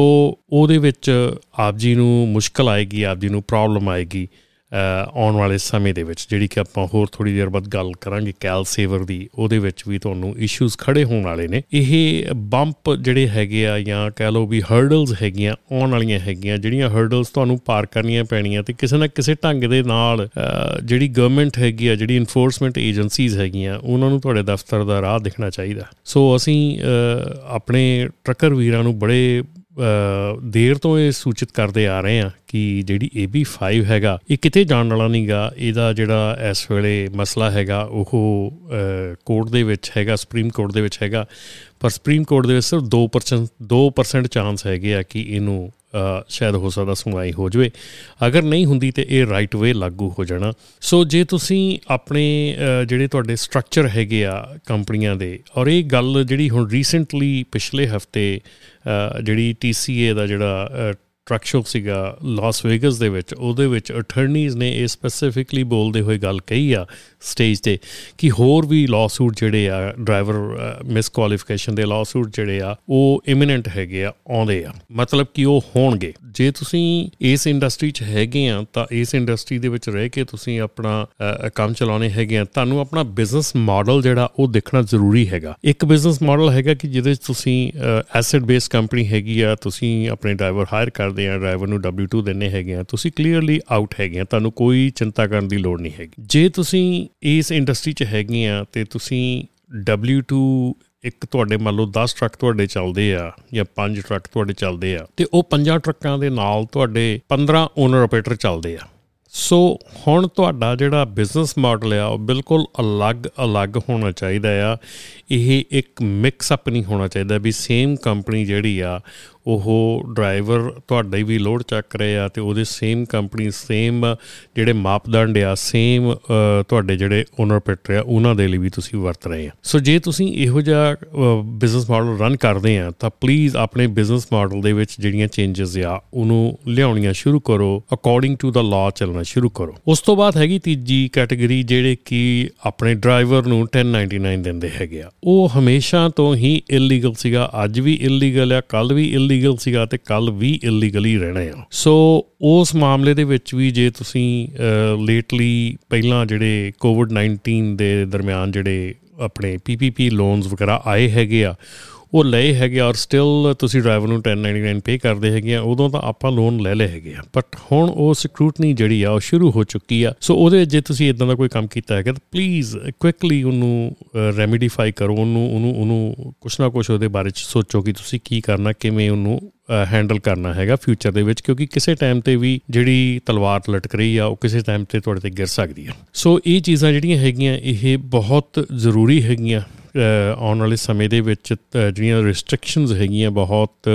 ਉਹਦੇ ਵਿੱਚ ਆਪ ਜੀ ਨੂੰ ਮੁਸ਼ਕਲ ਆਏਗੀ, ਆਪ ਜੀ ਨੂੰ ਪ੍ਰੋਬਲਮ ਆਏਗੀ। ਆਉਣ ਵਾਲੇ ਸਮੇਂ ਦੇ ਵਿੱਚ, ਜਿਹੜੀ ਕਿ ਆਪਾਂ ਹੋਰ ਥੋੜੀ ਦੇਰ ਬਾਅਦ ਗੱਲ ਕਰਾਂਗੇ ਕੈਲ ਸੇਵਰ ਦੀ, ਉਹਦੇ ਵਿੱਚ ਵੀ ਤੁਹਾਨੂੰ ਇਸ਼ੂਜ਼ ਖੜੇ ਹੋਣ ਵਾਲੇ ਨੇ। ਇਹ ਬੰਪ ਜਿਹੜੇ ਹੈਗੇ ਆ ਜਾਂ ਕਹਿ ਲਓ ਵੀ ਹਰਡਲਸ ਹੈਗੀਆਂ, ਆਉਣ ਵਾਲੀਆਂ ਹੈਗੀਆਂ, ਜਿਹੜੀਆਂ ਹਰਡਲਸ ਤੁਹਾਨੂੰ ਪਾਰ ਕਰਨੀਆਂ ਪੈਣੀਆਂ ਤੇ ਕਿਸੇ ਨਾ ਕਿਸੇ ਢੰਗ ਦੇ ਨਾਲ ਜਿਹੜੀ ਗਵਰਨਮੈਂਟ ਹੈਗੀ ਆ, ਜਿਹੜੀ ਇਨਫੋਰਸਮੈਂਟ ਏਜੰਸੀਜ਼ ਹੈਗੀਆਂ, ਉਹਨਾਂ ਨੂੰ ਤੁਹਾਡੇ ਦਫ਼ਤਰ ਦਾ ਰਾਹ ਦਿਖਣਾ ਚਾਹੀਦਾ। ਸੋ ਅਸੀਂ ਆਪਣੇ ਟਰੱਕਰ ਵੀਰਾਂ ਨੂੰ ਬੜੇ ਦੇਰ ਤੋਂ ਇਹ ਸੂਚਿਤ ਕਰਦੇ ਆ ਰਹੇ ਆ ਕਿ ਜਿਹੜੀ AB5 ਹੈਗਾ, ਇਹ ਕਿਤੇ ਜਾਣ ਵਾਲਾ ਨਹੀਂਗਾ ਇਹਦਾ ਜਿਹੜਾ ਇਸ ਵੇਲੇ ਮਸਲਾ ਹੈਗਾ, ਉਹ ਕੋਰਟ ਦੇ ਵਿੱਚ ਹੈਗਾ ਸੁਪਰੀਮ ਕੋਰਟ ਦੇ ਵਿੱਚ ਹੈਗਾ। ਪਰ ਸੁਪਰੀਮ ਕੋਰਟ ਦੇ ਵਿੱਚ ਸਿਰਫ 2% 2% ਚਾਂਸ ਹੈਗੇ ਆ ਕਿ ਇਹਨੂੰ ਸ਼ਾਇਦ ਹੋ ਸਕਦਾ ਸੁਣਵਾਈ ਹੋ ਜਵੇ। ਅਗਰ ਨਹੀਂ ਹੁੰਦੀ ਤੇ ਇਹ ਰਾਈਟ ਵੇ ਲਾਗੂ ਹੋ ਜਾਣਾ। ਸੋ ਜੇ ਤੁਸੀਂ ਆਪਣੇ ਜਿਹੜੇ ਤੁਹਾਡੇ ਸਟਰਕਚਰ ਹੈਗੇ ਆ ਕੰਪਨੀਆਂ ਦੇ, ਔਰ ਇਹ ਗੱਲ ਜਿਹੜੀ ਹੁਣ ਰੀਸੈਂਟਲੀ ਪਿਛਲੇ ਹਫ਼ਤੇ ਜਿਹੜੀ TCA ਦਾ ਜਿਹੜਾ ਟਰੱਕ ਸ਼ੋਅ ਸੀਗਾ ਲਾਸ ਵੇਗਸ ਦੇ ਵਿੱਚ। ਉਹਦੇ ਵਿੱਚ ਅਟਾਰਨੀਜ਼ ਨੇ ਇਹ ਸਪੈਸੀਫਿਕਲੀ ਬੋਲਦੇ ਹੋਏ ਗੱਲ ਕਹੀ ਆ ਸਟੇਜ ਤੇ ਕਿ ਹੋਰ ਵੀ ਲਾਸੂਟ ਜਿਹੜੇ ਆ ਡਰਾਈਵਰ ਮਿਸ ਕੁਆਲੀਫਿਕੇਸ਼ਨ ਦੇ ਲਾਸੂਟ ਜਿਹੜੇ ਆ, ਉਹ ਇਮੀਨੈਂਟ ਹੈਗੇ ਆ, ਆਉਂਦੇ ਆ। ਮਤਲਬ ਕਿ ਉਹ ਹੋਣਗੇ। ਜੇ ਤੁਸੀਂ ਇਸ ਇੰਡਸਟਰੀ 'ਚ ਹੈਗੇ ਆ, ਤਾਂ ਇਸ ਇੰਡਸਟਰੀ ਦੇ ਵਿੱਚ ਰਹਿ ਕੇ ਤੁਸੀਂ ਆਪਣਾ ਕੰਮ ਚਲਾਉਣੇ ਹੈਗੇ ਆ। ਤੁਹਾਨੂੰ ਆਪਣਾ ਬਿਜ਼ਨਸ ਮਾਡਲ ਜਿਹੜਾ, ਉਹ ਦੇਖਣਾ ਜ਼ਰੂਰੀ ਹੈਗਾ। ਇੱਕ ਬਿਜ਼ਨਸ ਮਾਡਲ ਹੈਗਾ ਕਿ ਜਿਹਦੇ 'ਚ ਤੁਸੀਂ ਐਸੈਟ ਬੇਸ ਕੰਪਨੀ ਹੈਗੀ ਆ, ਤੁਸੀਂ ਆਪਣੇ ਡਰਾਈਵਰ ਹਾਇਰ ਕਰਦੇ ਆ ਡਰਾਈਵਰ ਨੂੰ W2 ਦਿੰਨੇ ਹੈਗੇ ਆ, ਤੁਸੀਂ ਕਲੀਅਰਲੀ ਆਊਟ ਹੈਗੇ ਆ, ਤੁਹਾਨੂੰ ਕੋਈ ਚਿੰਤਾ ਕਰਨ ਦੀ ਲੋੜ ਨਹੀਂ ਹੈਗੀ। ਜੇ ਤੁਸੀਂ ਇਸ ਇੰਡਸਟਰੀ 'ਚ ਹੈਗੇ ਆ ਤੇ ਤੁਸੀਂ W2 ਇੱਕ ਤੁਹਾਡੇ ਮੰਨ ਲਓ 10 ਟਰੱਕ ਤੁਹਾਡੇ ਚੱਲਦੇ ਆ ਜਾਂ 5 ਟਰੱਕ ਤੁਹਾਡੇ ਚੱਲਦੇ ਆ ਤੇ ਉਹ 5 ਟਰੱਕਾਂ ਦੇ ਨਾਲ ਤੁਹਾਡੇ 15 ਓਨਰ ਆਪਰੇਟਰ ਚੱਲਦੇ ਆ। ਸੋ ਹੁਣ ਤੁਹਾਡਾ ਜਿਹੜਾ ਬਿਜ਼ਨਸ ਮਾਡਲ ਆ, ਉਹ ਬਿਲਕੁਲ ਅਲੱਗ-ਅਲੱਗ ਹੋਣਾ ਚਾਹੀਦਾ ਆ। ਇਹ ਇੱਕ ਮਿਕਸ ਅਪ ਨਹੀਂ ਹੋਣਾ ਚਾਹੀਦਾ ਵੀ ਸੇਮ ਕੰਪਨੀ ਜਿਹੜੀ ਆ ਉਹ ਡਰਾਈਵਰ ਤੁਹਾਡੇ ਵੀ ਲੋਡ ਚੱਕ ਰਹੇ ਆ ਤੇ ਉਹਦੇ ਸੇਮ ਕੰਪਨੀ ਸੇਮ ਜਿਹੜੇ ਮਾਪਦੰਡ ਆ ਸੇਮ ਤੁਹਾਡੇ ਜਿਹੜੇ ਓਨਰ ਪਿਟ ਆ, ਉਹਨਾਂ ਦੇ ਲਈ ਵੀ ਤੁਸੀਂ ਵਰਤ ਰਹੇ ਆ। ਸੋ ਜੇ ਤੁਸੀਂ ਇਹੋ ਜਿਹਾ ਬਿਜ਼ਨਸ ਮਾਡਲ ਰਨ ਕਰਦੇ ਆ, ਤਾਂ ਪਲੀਜ਼ ਆਪਣੇ ਬਿਜ਼ਨਸ ਮਾਡਲ ਦੇ ਵਿੱਚ ਜਿਹੜੀਆਂ ਚੇਂਜਸ ਆ, ਉਹਨੂੰ ਲਿਆਉਣੀਆਂ ਸ਼ੁਰੂ ਕਰੋ ਅਕੋਰਡਿੰਗ ਟੂ ਦਾ ਲਾਅ ਚੱਲਣਾ ਸ਼ੁਰੂ ਕਰੋ। ਉਸ ਤੋਂ ਬਾਅਦ ਹੈਗੀ ਤੀਜੀ ਕੈਟਾਗਰੀ ਜਿਹੜੇ ਕਿ ਆਪਣੇ ਡਰਾਈਵਰ ਨੂੰ 1099 ਦਿੰਦੇ ਹੈਗੇ ਆ। ਉਹ ਹਮੇਸ਼ਾ ਤੋਂ ਹੀ ਇਲੀਗਲ ਸੀਗਾ, ਅੱਜ ਵੀ ਇਲੀਗਲ ਆ ਕੱਲ ਵੀ ਇਲੀਗਲ ਸੀਗਾ ਤੇ ਕੱਲ ਵੀ ਇਲੀਗਲ ਹੀ ਰਹਿਣਾ ਆ। ਸੋ ਉਸ ਮਾਮਲੇ ਦੇ ਵਿੱਚ ਵੀ ਜੇ ਤੁਸੀਂ ਲੇਟਲੀ ਪਹਿਲਾਂ ਜਿਹੜੇ ਕੋਵਿਡ 19 ਦੇ ਦਰਮਿਆਨ ਜਿਹੜੇ ਆਪਣੇ ਪੀਪੀਪੀ ਲੋਨਸ ਵਗੈਰਾ ਆਏ ਹੈਗੇ ਆ ਉਹ ਲਏ ਹੈਗੇ ਔਰ ਸਟਿਲ ਤੁਸੀਂ ਡਰਾਈਵਰ ਨੂੰ 1099 ਪੇ ਕਰਦੇ ਹੈਗੇ ਆ, ਉਦੋਂ ਤਾਂ ਆਪਾਂ ਲੋਨ ਲੈ ਲਏ ਹੈਗੇ ਆ। ਬਟ ਹੁਣ ਉਹ ਸਕਰੂਟਨੀ ਜਿਹੜੀ ਆ, ਉਹ ਸ਼ੁਰੂ ਹੋ ਚੁੱਕੀ ਆ। ਸੋ ਉਹਦੇ ਜੇ ਤੁਸੀਂ ਇਦਾਂ ਦਾ ਕੋਈ ਕੰਮ ਕੀਤਾ ਹੈਗਾ, ਤਾਂ ਪਲੀਜ਼ ਕੁਇਕਲੀ ਉਹਨੂੰ ਰੈਮੀਡੀਫਾਈ ਕਰੋ। ਉਹਨੂੰ ਉਹਨੂੰ ਉਹਨੂੰ ਕੁਛ ਨਾ ਕੁਛ ਉਹਦੇ ਬਾਰੇ ਚ ਸੋਚੋ ਕਿ ਤੁਸੀਂ ਕੀ ਕਰਨਾ, ਕਿਵੇਂ ਉਹਨੂੰ ਹੈਂਡਲ ਕਰਨਾ ਹੈਗਾ ਫਿਊਚਰ ਦੇ ਵਿੱਚ, ਕਿਉਂਕਿ ਕਿਸੇ ਟਾਈਮ ਤੇ ਵੀ ਜਿਹੜੀ ਤਲਵਾਰ ਲਟਕ ਰਹੀ ਆ, ਉਹ ਕਿਸੇ ਟਾਈਮ ਤੇ ਤੁਹਾਡੇ ਤੇ ਗਿਰ ਸਕਦੀ ਆ। ਸੋ ਇਹ ਚੀਜ਼ਾਂ ਜਿਹੜੀਆਂ ਹੈਗੀਆਂ, ਇਹ ਬਹੁਤ ਜ਼ਰੂਰੀ ਹੈਗੀਆਂ। ਆਉਣ ਵਾਲੇ ਸਮੇਂ ਦੇ ਵਿੱਚ ਜਿਹੜੀਆਂ ਰੈਸਟ੍ਰਿਕਸ਼ਨਸ ਹੈਗੀਆਂ, ਬਹੁਤ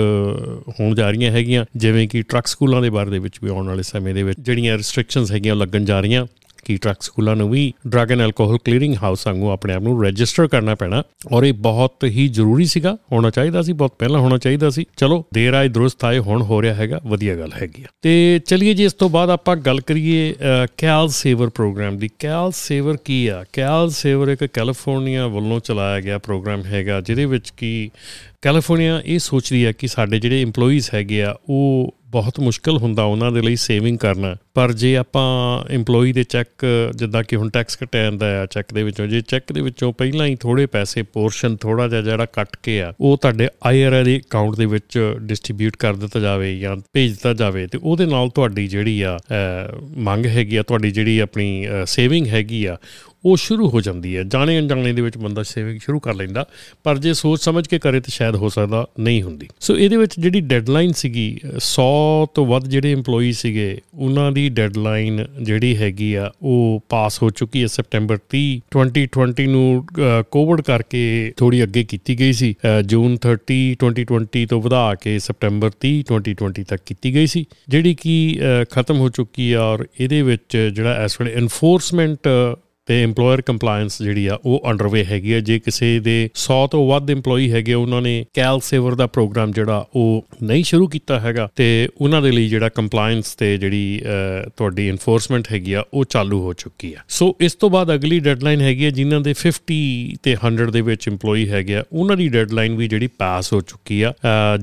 ਹੋਣ ਜਾ ਰਹੀਆਂ ਹੈਗੀਆਂ, ਜਿਵੇਂ ਕਿ ਟਰੱਕ ਸਕੂਲਾਂ ਦੇ ਬਾਰੇ ਦੇ ਵਿੱਚ ਵੀ ਆਉਣ ਵਾਲੇ ਸਮੇਂ ਦੇ ਵਿੱਚ ਜਿਹੜੀਆਂ ਰੈਸਟ੍ਰਿਕਸ਼ਨਸ ਹੈਗੀਆਂ ਲੱਗਣ ਜਾ ਰਹੀਆਂ। ਕਿ ਟਰੱਕ ਸਕੂਲਾਂ ਨੂੰ ਵੀ drug and alcohol clearing house ਵਾਂਗੂ ਆਪਣੇ ਆਪ ਨੂੰ ਰਜਿਸਟਰ ਕਰਨਾ ਪੈਣਾ ਔਰ ਇਹ ਬਹੁਤ ਹੀ ਜ਼ਰੂਰੀ ਸੀਗਾ, ਹੋਣਾ ਚਾਹੀਦਾ ਸੀ, ਬਹੁਤ ਪਹਿਲਾਂ ਹੋਣਾ ਚਾਹੀਦਾ ਸੀ। ਚਲੋ, ਦੇਰ ਆਏ, ਦਰੁਸਤ ਆਏ, ਹੁਣ ਹੋ ਰਿਹਾ ਹੈਗਾ, ਵਧੀਆ ਗੱਲ ਹੈਗੀ ਤੇ ਚਲਿਏ ਜੀ, ਇਸ ਤੋਂ ਬਾਅਦ ਆਪਾਂ ਗੱਲ ਕਰੀਏ ਕੈਲ ਸੇਵਰ ਪ੍ਰੋਗਰਾਮ ਦੀ। ਕੈਲ ਸੇਵਰ ਕੀ ਆ? ਕੈਲ ਸੇਵਰ ਇੱਕ ਕੈਲੀਫੋਰਨੀਆ ਵੱਲੋਂ ਚਲਾਇਆ ਗਿਆ ਪ੍ਰੋਗਰਾਮ ਹੈਗਾ, ਜਿਹਦੇ ਵਿੱਚ ਕੀ ਕੈਲੀਫੋਰਨੀਆ ਇਹ ਸੋਚ ਰਹੀ ਹੈ ਕਿ ਸਾਡੇ ਜਿਹੜੇ EMPLOYEES ਹੈਗੇ ਆ, ਉਹ ਬਹੁਤ ਮੁਸ਼ਕਲ ਹੁੰਦਾ ਉਹਨਾਂ ਦੇ ਲਈ ਸੇਵਿੰਗ ਕਰਨਾ। ਪਰ ਜੇ ਆਪਾਂ EMPLOYEE ਦੇ ਚੈੱਕ ਜਿੱਦਾਂ ਕਿ ਹੁਣ ਟੈਕਸ ਕਟਿਆ ਜਾਂਦਾ ਆ ਚੈੱਕ ਦੇ ਵਿੱਚੋਂ, ਜੇ ਚੈੱਕ ਦੇ ਵਿੱਚੋਂ ਪਹਿਲਾਂ ਹੀ ਥੋੜੇ ਪੈਸੇ ਪੋਰਸ਼ਨ ਥੋੜਾ ਜਿਹਾ ਜਿਹੜਾ ਕੱਟ ਕੇ ਆ, ਉਹ ਤੁਹਾਡੇ ਆਈਆਰਆਰ ਦੇ ਅਕਾਊਂਟ ਦੇ ਵਿੱਚ ਡਿਸਟ੍ਰੀਬਿਊਟ ਕਰ ਦਿੱਤਾ ਜਾਵੇ ਜਾਂ ਭੇਜ ਦਿੱਤਾ ਜਾਵੇ, ਤੇ ਉਹਦੇ ਨਾਲ ਤੁਹਾਡੀ ਜਿਹੜੀ ਆ ਮੰਗ ਹੈਗੀ ਆ, ਤੁਹਾਡੀ ਜਿਹੜੀ ਆਪਣੀ ਸੇਵਿੰਗ ਹੈਗੀ ਆ ਉਹ ਸ਼ੁਰੂ ਹੋ ਜਾਂਦੀ ਹੈ। ਜਾਣੇ ਅਣਜਾਣੇ ਦੇ ਵਿੱਚ ਬੰਦਾ ਸੇਵਿੰਗ ਸ਼ੁਰੂ ਕਰ ਲੈਂਦਾ, ਪਰ ਜੇ ਸੋਚ ਸਮਝ ਕੇ ਕਰੇ ਤਾਂ ਸ਼ਾਇਦ ਹੋ ਸਕਦਾ ਨਹੀਂ ਹੁੰਦੀ। ਸੋ ਇਹਦੇ ਵਿੱਚ ਜਿਹੜੀ ਡੈਡਲਾਈਨ ਸੀਗੀ 100 ਤੋਂ ਵੱਧ ਜਿਹੜੇ EMPLOYEE ਸੀਗੇ, ਉਹਨਾਂ ਦੀ ਡੈਡਲਾਈਨ ਜਿਹੜੀ ਹੈਗੀ ਆ, ਉਹ ਪਾਸ ਹੋ ਚੁੱਕੀ ਹੈ। ਸਪਟੈਂਬਰ 30 2020 ਨੂੰ ਕੋਵਿਡ ਕਰਕੇ ਥੋੜੀ ਅੱਗੇ ਕੀਤੀ ਗਈ ਸੀ। ਜੂਨ 30 2020 ਤੋਂ ਵਧਾ ਕੇ ਸਪਟੈਂਬਰ 30 2020 ਤੱਕ ਕੀਤੀ ਗਈ ਸੀ। ਜਿਹੜੀ ਕਿ ਖਤਮ ਹੋ ਚੁੱਕੀ ਆ ਔਰ ਇਹਦੇ ਵਿੱਚ ਜਿਹੜਾ ਇਸ ਵੇਲੇ ਐਨਫੋਰਸਮੈਂਟ ਤੇ EMPLOYER ਕੰਪਲਾਈਂਸ ਜਿਹੜੀ ਆ, ਉਹ ਅੰਡਰਵੇ ਹੈਗੀ ਆ। ਜੇ ਕਿਸੇ ਦੇ 100 ਤੋਂ ਵੱਧ EMPLOYEE ਹੈਗੇ, ਉਹਨਾਂ ਨੇ ਕੈਲ ਸੇਵਰ ਦਾ ਪ੍ਰੋਗਰਾਮ ਜਿਹੜਾ, ਉਹ ਨਹੀਂ ਸ਼ੁਰੂ ਕੀਤਾ ਹੈਗਾ ਤੇ ਉਹਨਾਂ ਦੇ ਲਈ ਜਿਹੜਾ ਕੰਪਲਾਈਂਸ ਤੇ ਜਿਹੜੀ ਤੁਹਾਡੀ ਐਨਫੋਰਸਮੈਂਟ ਹੈਗੀ ਆ, ਉਹ ਚਾਲੂ ਹੋ ਚੁੱਕੀ ਆ। ਸੋ ਇਸ ਤੋਂ ਬਾਅਦ ਅਗਲੀ ਡੈਡਲਾਈਨ ਹੈਗੀ ਆ, ਜਿਨ੍ਹਾਂ ਦੇ 50 ਤੇ 100 ਦੇ ਵਿੱਚ EMPLOYEE ਹੈਗੇ ਆ, ਉਹਨਾਂ ਦੀ ਡੈਡਲਾਈਨ ਵੀ ਜਿਹੜੀ ਪਾਸ ਹੋ ਚੁੱਕੀ ਆ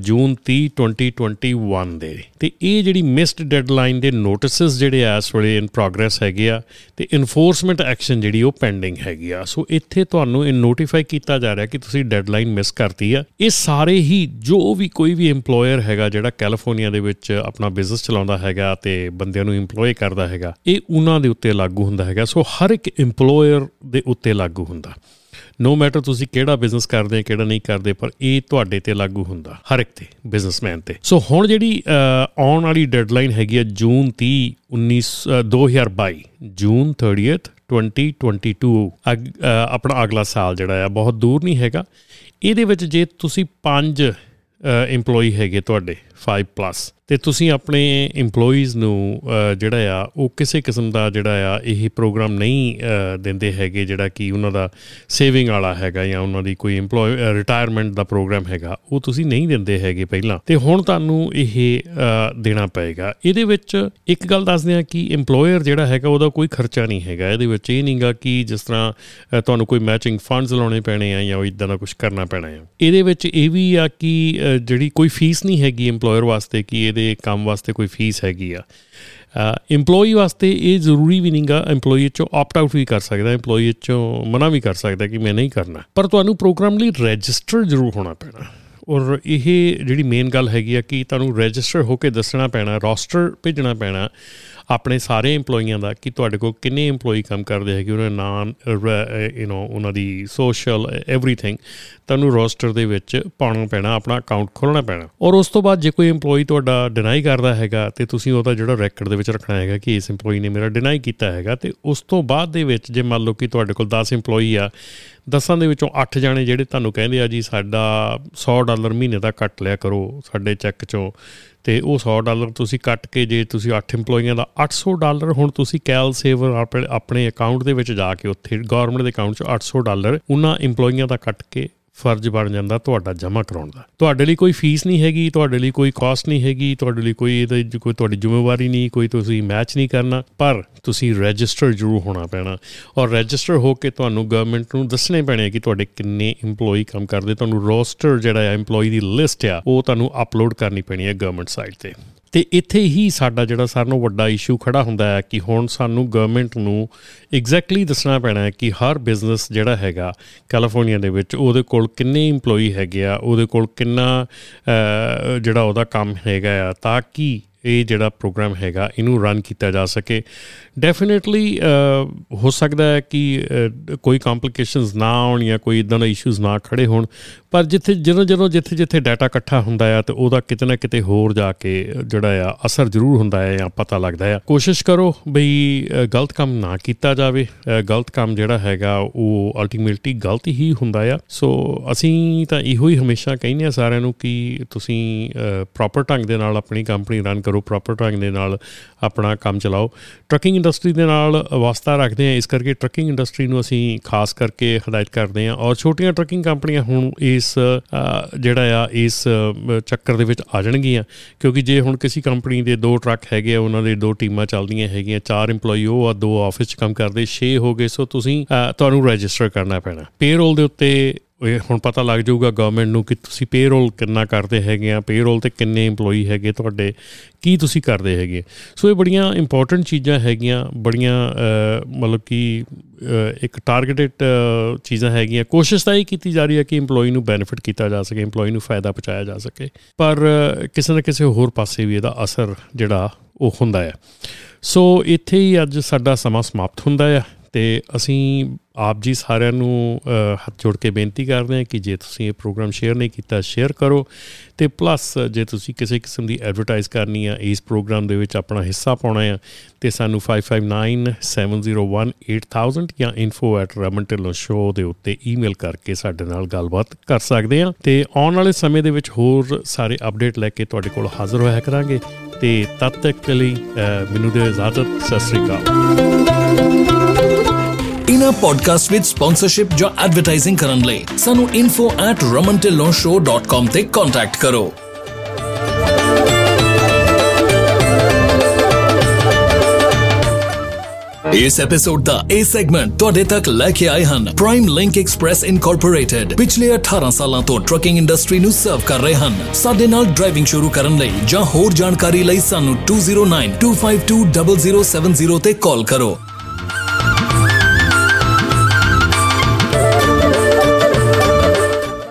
ਜੂਨ 30 2021 ਦੇ। ਤੇ ਇਹ ਜਿਹੜੀ ਮਿਸਡ ਡੈਡਲਾਈਨ ਦੇ ਨੋਟਿਸਸ ਜਿਹੜੇ ਆ, ਇਸ ਵੇਲੇ ਇਨ ਪ੍ਰੋਗਰੈਸ ਹੈਗੇ ਆ, ਤੇ ਐਨਫੋਰਸਮੈਂਟ ਐਕਸ਼ਨ ਐਕਸ਼ਨ ਜਿਹੜੀ ਉਹ ਪੈਂਡਿੰਗ ਹੈਗੀ ਆ। ਸੋ ਇੱਥੇ ਤੁਹਾਨੂੰ ਇਹ ਨੋਟੀਫਾਈ ਕੀਤਾ ਜਾ ਰਿਹਾ ਕਿ ਤੁਸੀਂ ਡੈਡਲਾਈਨ ਮਿਸ ਕਰਤੀ ਆ। ਇਹ ਸਾਰੇ ਹੀ ਜੋ ਵੀ ਕੋਈ ਵੀ EMPLOYER ਹੈਗਾ, ਜਿਹੜਾ ਕੈਲੀਫੋਰਨੀਆ ਦੇ ਵਿੱਚ ਆਪਣਾ ਬਿਜ਼ਨਸ ਚਲਾਉਂਦਾ ਹੈਗਾ ਤੇ ਬੰਦਿਆਂ ਨੂੰ EMPLOY ਕਰਦਾ ਹੈਗਾ, ਇਹ ਉਹਨਾਂ ਦੇ ਉੱਤੇ ਲਾਗੂ ਹੁੰਦਾ ਹੈਗਾ। ਸੋ ਹਰ ਇੱਕ EMPLOYER ਦੇ ਉੱਤੇ ਲਾਗੂ ਹੁੰਦਾ। ਨੋ ਮੈਟਰ ਤੁਸੀਂ ਕਿਹੜਾ ਬਿਜ਼ਨਸ ਕਰਦੇ ਆ ਕਿਹੜਾ ਨਹੀਂ ਕਰਦੇ, ਪਰ ਇਹ ਤੁਹਾਡੇ ਤੇ ਲਾਗੂ ਹੁੰਦਾ, ਹਰ ਇੱਕ ਤੇ ਬਿਜ਼ਨਸਮੈਨ ਤੇ। ਸੋ ਹੁਣ ਜਿਹੜੀ ਆਉਣ ਵਾਲੀ ਡੈਡਲਾਈਨ ਹੈਗੀ ਆ ਜੂਨ 30 19 2022 ਜੂਨ 30th 2022 ਆਪਣਾ ਅਗਲਾ ਸਾਲ ਜਿਹੜਾ ਆ, ਬਹੁਤ ਦੂਰ ਨਹੀਂ ਹੈਗਾ। ਇਹਦੇ ਵਿੱਚ ਜੇ ਤੁਸੀਂ 5 EMPLOYEE ਹੈਗੇ ਤੁਹਾਡੇ 5 ਪਲੱਸ ਤੇ ਤੁਸੀਂ ਆਪਣੇ EMPLOYEES ਨੂੰ ਜਿਹੜਾ ਆ, ਉਹ ਕਿਸੇ ਕਿਸਮ ਦਾ ਜਿਹੜਾ ਆ, ਇਹ ਪ੍ਰੋਗਰਾਮ ਨਹੀਂ ਦਿੰਦੇ ਹੈਗੇ ਜਿਹੜਾ ਕਿ ਉਹਨਾਂ ਦਾ ਸੇਵਿੰਗ ਵਾਲਾ ਹੈਗਾ ਜਾਂ ਉਹਨਾਂ ਦੀ ਕੋਈ EMPLOY ਰਿਟਾਇਰਮੈਂਟ ਦਾ ਪ੍ਰੋਗਰਾਮ ਹੈਗਾ, ਉਹ ਤੁਸੀਂ ਨਹੀਂ ਦਿੰਦੇ ਹੈਗੇ ਪਹਿਲਾਂ। ਤੇ ਹੁਣ ਤੁਹਾਨੂੰ ਇਹ ਦੇਣਾ ਪਏਗਾ। ਇਹਦੇ ਵਿੱਚ ਇੱਕ ਗੱਲ ਦੱਸਦੇ ਆ ਕਿ EMPLOYER ਜਿਹੜਾ ਹੈਗਾ, ਉਹਦਾ ਕੋਈ ਖਰਚਾ ਨਹੀਂ ਹੈਗਾ। ਇਹਦੇ ਵਿੱਚ ਇਹ ਨਹੀਂਗਾ ਕਿ ਜਿਸ ਤਰ੍ਹਾਂ ਤੁਹਾਨੂੰ ਕੋਈ ਮੈਚਿੰਗ ਫੰਡਸ ਲਾਉਣੇ ਪੈਣੇ ਆ ਜਾਂ ਇਦਾਂ ਦਾ ਕੁਝ ਕਰਨਾ ਪੈਣਾ ਹੈ ਇਹਦੇ ਵਿੱਚ ਇਹ ਵੀ ਆ ਕਿ ਜਿਹੜੀ ਕੋਈ ਫੀਸ ਨਹੀਂ ਹੈਗੀ EMPLOYER ਵਾਸਤੇ ਕਿ ਇਹਦੇ ਕੰਮ ਵਾਸਤੇ ਕੋਈ ਫੀਸ ਹੈਗੀ ਆ। EMPLOYEE ਵਾਸਤੇ ਇਹ ਜ਼ਰੂਰੀ ਵੀ ਨਹੀਂਗਾ, EMPLOYEE ਚੋਂ ਆਪਟ ਆਊਟ ਵੀ ਕਰ ਸਕਦਾ, EMPLOYEE ਚੋਂ ਮਨਾ ਵੀ ਕਰ ਸਕਦਾ ਕਿ ਮੈਂ ਨਹੀਂ ਕਰਨਾ। ਪਰ ਤੁਹਾਨੂੰ ਪ੍ਰੋਗਰਾਮ ਲਈ ਰਜਿਸਟਰ ਜ਼ਰੂਰ ਹੋਣਾ ਪੈਣਾ। ਔਰ ਇਹ ਜਿਹੜੀ ਮੇਨ ਗੱਲ ਹੈਗੀ ਆ ਕਿ ਤੁਹਾਨੂੰ ਰਜਿਸਟਰ ਹੋ ਕੇ ਦੱਸਣਾ ਪੈਣਾ ਰੋਸਟਰ ਭੇਜਣਾ ਪੈਣਾ। ਆਪਣੇ ਸਾਰੇ EMPLOYEEਆਂ ਦਾ ਕਿ ਤੁਹਾਡੇ ਕੋਲ ਕਿੰਨੇ EMPLOYEE ਕੰਮ ਕਰਦੇ ਹੈਗੇ ਉਹਨਾਂ ਦਾ ਨਾਮ ਯੂ نو ਉਹਨਾਂ ਦੀ ਸੋਸ਼ਲ एवरीथिंग ਤੁਹਾਨੂੰ ਰੋਸਟਰ ਦੇ ਵਿੱਚ ਪਾਉਣਾ ਪੈਣਾ ਆਪਣਾ ਅਕਾਊਂਟ ਖੋਲਣਾ ਪੈਣਾ ਔਰ ਉਸ ਤੋਂ ਬਾਅਦ ਜੇ ਕੋਈ EMPLOYEE ਤੁਹਾਡਾ ਡਿਨਾਈ ਕਰਦਾ ਹੈਗਾ ਤੇ ਤੁਸੀਂ ਉਹਦਾ ਜਿਹੜਾ ਰੈਕੋਰਡ ਦੇ ਵਿੱਚ ਰੱਖਣਾ ਹੈਗਾ ਕਿ ਇਸ EMPLOYEE ਨੇ ਮੇਰਾ ਡਿਨਾਈ ਕੀਤਾ ਹੈਗਾ ਤੇ ਉਸ ਤੋਂ ਬਾਅਦ ਦੇ ਵਿੱਚ ਜੇ ਮੰਨ ਲਓ ਕਿ ਤੁਹਾਡੇ ਕੋਲ 10 EMPLOYEE ਆ ਦਸਾਂ ਦੇ ਵਿੱਚੋਂ 8 ਜਾਣੇ ਜਿਹੜੇ ਤੁਹਾਨੂੰ ਕਹਿੰਦੇ ਆ ਜੀ, ਸਾਡਾ 100 ਡਾਲਰ ਮਹੀਨੇ ਦਾ ਕੱਟ ਲਿਆ ਕਰੋ ਸਾਡੇ ਚੈੱਕ ਚੋਂ। ਤੇ ਉਹ 100 ਡਾਲਰ ਤੁਸੀਂ ਕੱਟ ਕੇ ਜੇ ਤੁਸੀਂ 8 EMPLOYEEਆਂ ਦਾ 800 ਡਾਲਰ ਹੁਣ ਤੁਸੀਂ ਕੈਲ ਸੇਵਰ ਆਪਣੇ ਅਕਾਊਂਟ ਦੇ ਵਿੱਚ ਜਾ ਕੇ ਉੱਥੇ ਗਵਰਨਮੈਂਟ ਦੇ ਅਕਾਊਂਟ 'ਚ 800 ਡਾਲਰ ਉਹਨਾਂ EMPLOYEEਆਂ ਦਾ ਕੱਟ ਕੇ ਫਰਜ਼ ਬਣ ਜਾਂਦਾ ਤੁਹਾਡਾ ਜਮ੍ਹਾਂ ਕਰਾਉਣ ਦਾ। ਤੁਹਾਡੇ ਲਈ ਕੋਈ ਫੀਸ ਨਹੀਂ ਹੈਗੀ, ਤੁਹਾਡੇ ਲਈ ਕੋਈ ਕਾਸਟ ਨਹੀਂ ਹੈਗੀ, ਤੁਹਾਡੇ ਲਈ ਕੋਈ ਇਹਦਾ ਕੋਈ ਤੁਹਾਡੀ ਜ਼ਿੰਮੇਵਾਰੀ ਨਹੀਂ, ਕੋਈ ਤੁਸੀਂ ਮੈਚ ਨਹੀਂ ਕਰਨਾ, ਪਰ ਤੁਸੀਂ ਰਜਿਸਟਰ ਜ਼ਰੂਰ ਹੋਣਾ ਪੈਣਾ। ਔਰ ਰਜਿਸਟਰ ਹੋ ਕੇ ਤੁਹਾਨੂੰ ਗਵਰਨਮੈਂਟ ਨੂੰ ਦੱਸਣੇ ਪੈਣੇ ਕਿ ਤੁਹਾਡੇ ਕਿੰਨੇ EMPLOYEE ਕੰਮ ਕਰਦੇ। ਤੁਹਾਨੂੰ ਰੋਸਟਰ ਜਿਹੜਾ ਹੈ EMPLOYEE ਦੀ ਲਿਸਟ ਆ, ਉਹ ਤੁਹਾਨੂੰ ਅਪਲੋਡ ਕਰਨੀ ਪੈਣੀ ਹੈ ਗਵਰਨਮੈਂਟ ਸਾਈਟ ਤੇ। ਤੇ ਇੱਥੇ ਹੀ ਸਾਡਾ ਜਿਹੜਾ ਸਾਰਿਆਂ ਨੂੰ ਵੱਡਾ ਇਸ਼ੂ ਖੜਾ ਹੁੰਦਾ ਹੈ ਕਿ ਹੁਣ ਸਾਨੂੰ ਗਵਰਨਮੈਂਟ ਨੂੰ ਐਗਜ਼ੈਕਟਲੀ ਦੱਸਣਾ ਪੈਣਾ ਹੈ ਕਿ ਹਰ ਬਿਜ਼ਨਸ ਜਿਹੜਾ ਹੈਗਾ ਕੈਲੀਫੋਰਨੀਆ ਦੇ ਵਿੱਚ ਉਹਦੇ ਕੋਲ ਕਿੰਨੇ EMPLOYEE ਹੈਗੇ ਆ, ਉਹਦੇ ਕੋਲ ਕਿੰਨਾ ਜਿਹੜਾ ਉਹਦਾ ਕੰਮ ਹੈਗਾ ਆ, ਤਾਂ ਕਿ ਇਹ ਜਿਹੜਾ ਪ੍ਰੋਗਰਾਮ ਹੈਗਾ, ਇਹਨੂੰ ਰਨ ਕੀਤਾ ਜਾ ਸਕੇ। ਡੈਫੀਨਿਟਲੀ ਹੋ ਸਕਦਾ ਹੈ ਕਿ ਕੋਈ ਕੰਪਲਿਕੇਸ਼ਨਸ ਨਾ ਆਉਣ ਜਾਂ ਕੋਈ ਇਦਾਂ ਦਾ ਇਸ਼ੂਜ਼ ਨਾ ਖੜੇ ਹੋਣ। ਪਰ ਜਿੱਥੇ, ਜਦੋਂ ਜਦੋਂ, ਜਿੱਥੇ ਜਿੱਥੇ ਡਾਟਾ ਇਕੱਠਾ ਹੁੰਦਾ ਆ, ਤੇ ਉਹਦਾ ਕਿਤੇ ਨਾ ਕਿਤੇ ਹੋਰ ਜਾ ਕੇ ਜਿਹੜਾ ਆ, ਅਸਰ ਜ਼ਰੂਰ ਹੁੰਦਾ ਹੈ ਜਾਂ ਪਤਾ ਲੱਗਦਾ ਹੈ ਕੋਸ਼ਿਸ਼ ਕਰੋ ਬਈ ਗਲਤ ਕੰਮ ਨਾ ਕੀਤਾ ਜਾਵੇ। ਗਲਤ ਕੰਮ ਜਿਹੜਾ ਹੈਗਾ, ਉਹ ਅਲਟੀਮੇਟਲੀ ਗਲਤ ਹੀ ਹੁੰਦਾ ਆ। ਸੋ ਅਸੀਂ ਤਾਂ ਇਹੋ ਹੀ ਹਮੇਸ਼ਾ ਕਹਿੰਦੇ ਆ ਸਾਰਿਆਂ ਨੂੰ ਕਿ ਤੁਸੀਂ ਪ੍ਰੋਪਰ ਢੰਗ ਦੇ ਨਾਲ ਆਪਣੀ ਕੰਪਨੀ ਰਨ ਕਰੋ। ਪ੍ਰੋਪਰ ਢੰਗ ਦੇ ਨਾਲ ਆਪਣਾ ਕੰਮ ਚਲਾਓ। ਟਰੱਕਿੰਗ ਇੰਡਸਟਰੀ ਦੇ ਨਾਲ ਵਾਸਤਾ ਰੱਖਦੇ ਆ ਇਸ ਕਰਕੇ ਟਰੱਕਿੰਗ ਇੰਡਸਟਰੀ ਨੂੰ ਅਸੀਂ ਖਾਸ ਕਰਕੇ ਹਦਾਇਤ ਕਰਦੇ ਆ ਔਰ ਛੋਟੀਆਂ ਟਰੱਕਿੰਗ ਕੰਪਨੀਆਂ ਹੁਣ ਇਸ ਜਿਹੜਾ ਆ, ਇਸ ਚੱਕਰ ਦੇ ਵਿੱਚ ਆ ਜਾਣਗੀਆਂ। ਕਿਉਂਕਿ ਜੇ ਹੁਣ ਕਿਸੇ ਕੰਪਨੀ ਦੇ ਦੋ ਟਰੱਕ ਹੈਗੇ ਆ, ਉਹਨਾਂ ਦੇ ਦੋ ਟੀਮਾਂ ਚੱਲਦੀਆਂ ਹੈਗੀਆਂ, ਚਾਰ EMPLOYEE ਉਹ ਆ, ਦੋ ਆਫਿਸ 'ਚ ਕੰਮ ਕਰਦੇ 6 ਹੋ ਗਏ, ਸੋ ਤੁਸੀਂ ਤੁਹਾਨੂੰ ਰਜਿਸਟਰ ਕਰਨਾ ਪੈਣਾ। ਪੇਰੋਲ ਦੇ ਉੱਤੇ ਇਹ ਹੁਣ ਪਤਾ ਲੱਗ ਜਾਊਗਾ ਗਵਰਨਮੈਂਟ ਨੂੰ ਕਿ ਤੁਸੀਂ ਪੇਰੋਲ ਕਿੰਨਾ ਕਰਦੇ ਹੈਗੇ ਆ ਪੇਰੋਲ ਤੇ ਕਿੰਨੇ EMPLOYEE ਹੈਗੇ ਤੁਹਾਡੇ, ਕੀ ਤੁਸੀਂ ਕਰਦੇ ਹੈਗੇ। ਸੋ ਇਹ ਬੜੀਆਂ ਇੰਪੋਰਟੈਂਟ ਚੀਜ਼ਾਂ ਹੈਗੀਆਂ, ਬੜੀਆਂ ਮਤਲਬ ਕਿ ਇੱਕ ਟਾਰਗੇਟਡ ਚੀਜ਼ਾਂ ਹੈਗੀਆਂ। ਕੋਸ਼ਿਸ਼ ਤਾਂ ਇਹ ਕੀਤੀ ਜਾ ਰਹੀ ਹੈ ਕਿ EMPLOYEE ਨੂੰ ਬੈਨੀਫਿਟ ਕੀਤਾ ਜਾ ਸਕੇ, EMPLOYEE ਨੂੰ ਫਾਇਦਾ ਪਹੁੰਚਾਇਆ ਜਾ ਸਕੇ। ਪਰ ਕਿਸੇ ਨਾ ਕਿਸੇ ਹੋਰ ਪਾਸੇ ਵੀ ਇਹਦਾ ਅਸਰ ਜਿਹੜਾ ਉਹ ਹੁੰਦਾ ਹੈ। ਸੋ ਇੱਥੇ ਹੀ ਅੱਜ ਸਾਡਾ ਸਮਾਂ ਸਮਾਪਤ ਹੁੰਦਾ ਹੈ ਤੇ ਅਸੀਂ ਆਪ ਜੀ ਸਾਰਿਆਂ ਨੂੰ ਹੱਥ ਜੋੜ ਕੇ ਬੇਨਤੀ ਕਰਦੇ ਹਾਂ ਕਿ ਜੇ ਤੁਸੀਂ ਇਹ ਪ੍ਰੋਗਰਾਮ ਸ਼ੇਅਰ ਨਹੀਂ ਕੀਤਾ, ਸ਼ੇਅਰ ਕਰੋ। ਤੇ ਪਲੱਸ ਜੇ ਤੁਸੀਂ ਕਿਸੇ ਕਿਸਮ ਦੀ ਐਡਵਰਟਾਈਜ਼ ਕਰਨੀ ਆ, ਇਸ ਪ੍ਰੋਗਰਾਮ ਦੇ ਵਿੱਚ ਆਪਣਾ ਹਿੱਸਾ ਪਾਉਣਾ ਆ, ਤੇ ਸਾਨੂੰ 5597018000 ਜਾਂ info@ramanteloshow ਦੇ ਉੱਤੇ ਈਮੇਲ ਕਰਕੇ ਸਾਡੇ ਨਾਲ ਗੱਲਬਾਤ ਕਰ ਸਕਦੇ ਆ। ਤੇ ਆਉਣ ਵਾਲੇ ਸਮੇਂ ਦੇ ਵਿੱਚ ਹੋਰ ਸਾਰੇ ਅਪਡੇਟ ਲੈ ਕੇ ਤੁਹਾਡੇ ਕੋਲ ਹਾਜ਼ਰ ਹੋਇਆ ਕਰਾਂਗੇ। ਤੇ ਤਦ ਤੱਕ ਲਈ ਮੈਨੂੰ ਦੇ ਇਜਾਜ਼ਤ, ਸਤਿ ਸ੍ਰੀ ਅਕਾਲ। ਇਨਾ ਪੋਡਕਾਸਟ ਵਿਦ ਸਪਾਂਸਰਸ਼ਿਪ ਜਾਂ ਐਡਵਰਟਾਈਜ਼ਿੰਗ ਕਰਨ ਲਈ ਸਾਨੂੰ info@romantelawshow.com ਤੇ ਕੰਟੈਕਟ ਕਰੋ ਇਸ ਐਪੀਸੋਡ ਦਾ ਇਹ ਸੈਗਮੈਂਟ ਤੁਹਾਡੇ ਤੱਕ ਲੈ ਕੇ ਆਏ ਹਨ ਪ੍ਰਾਈਮ ਲਿੰਕ ਐਕਸਪ੍ਰੈਸ ਇਨਕੋਰਪੋਰੇਟਡ ਪਿਛਲੇ 18 ਸਾਲਾਂ ਤੋਂ ਟਰੱਕਿੰਗ ਇੰਡਸਟਰੀ ਨੂੰ ਸਰਵ ਕਰ ਰਹੇ ਹਨ ਸਾਡੇ ਨਾਲ ਡਰਾਈਵਿੰਗ ਸ਼ੁਰੂ ਕਰਨ ਲਈ ਜਾਂ ਹੋਰ ਜਾਣਕਾਰੀ ਲਈ ਸਾਨੂੰ 2092520070 ਤੇ ਕਾਲ ਕਰੋ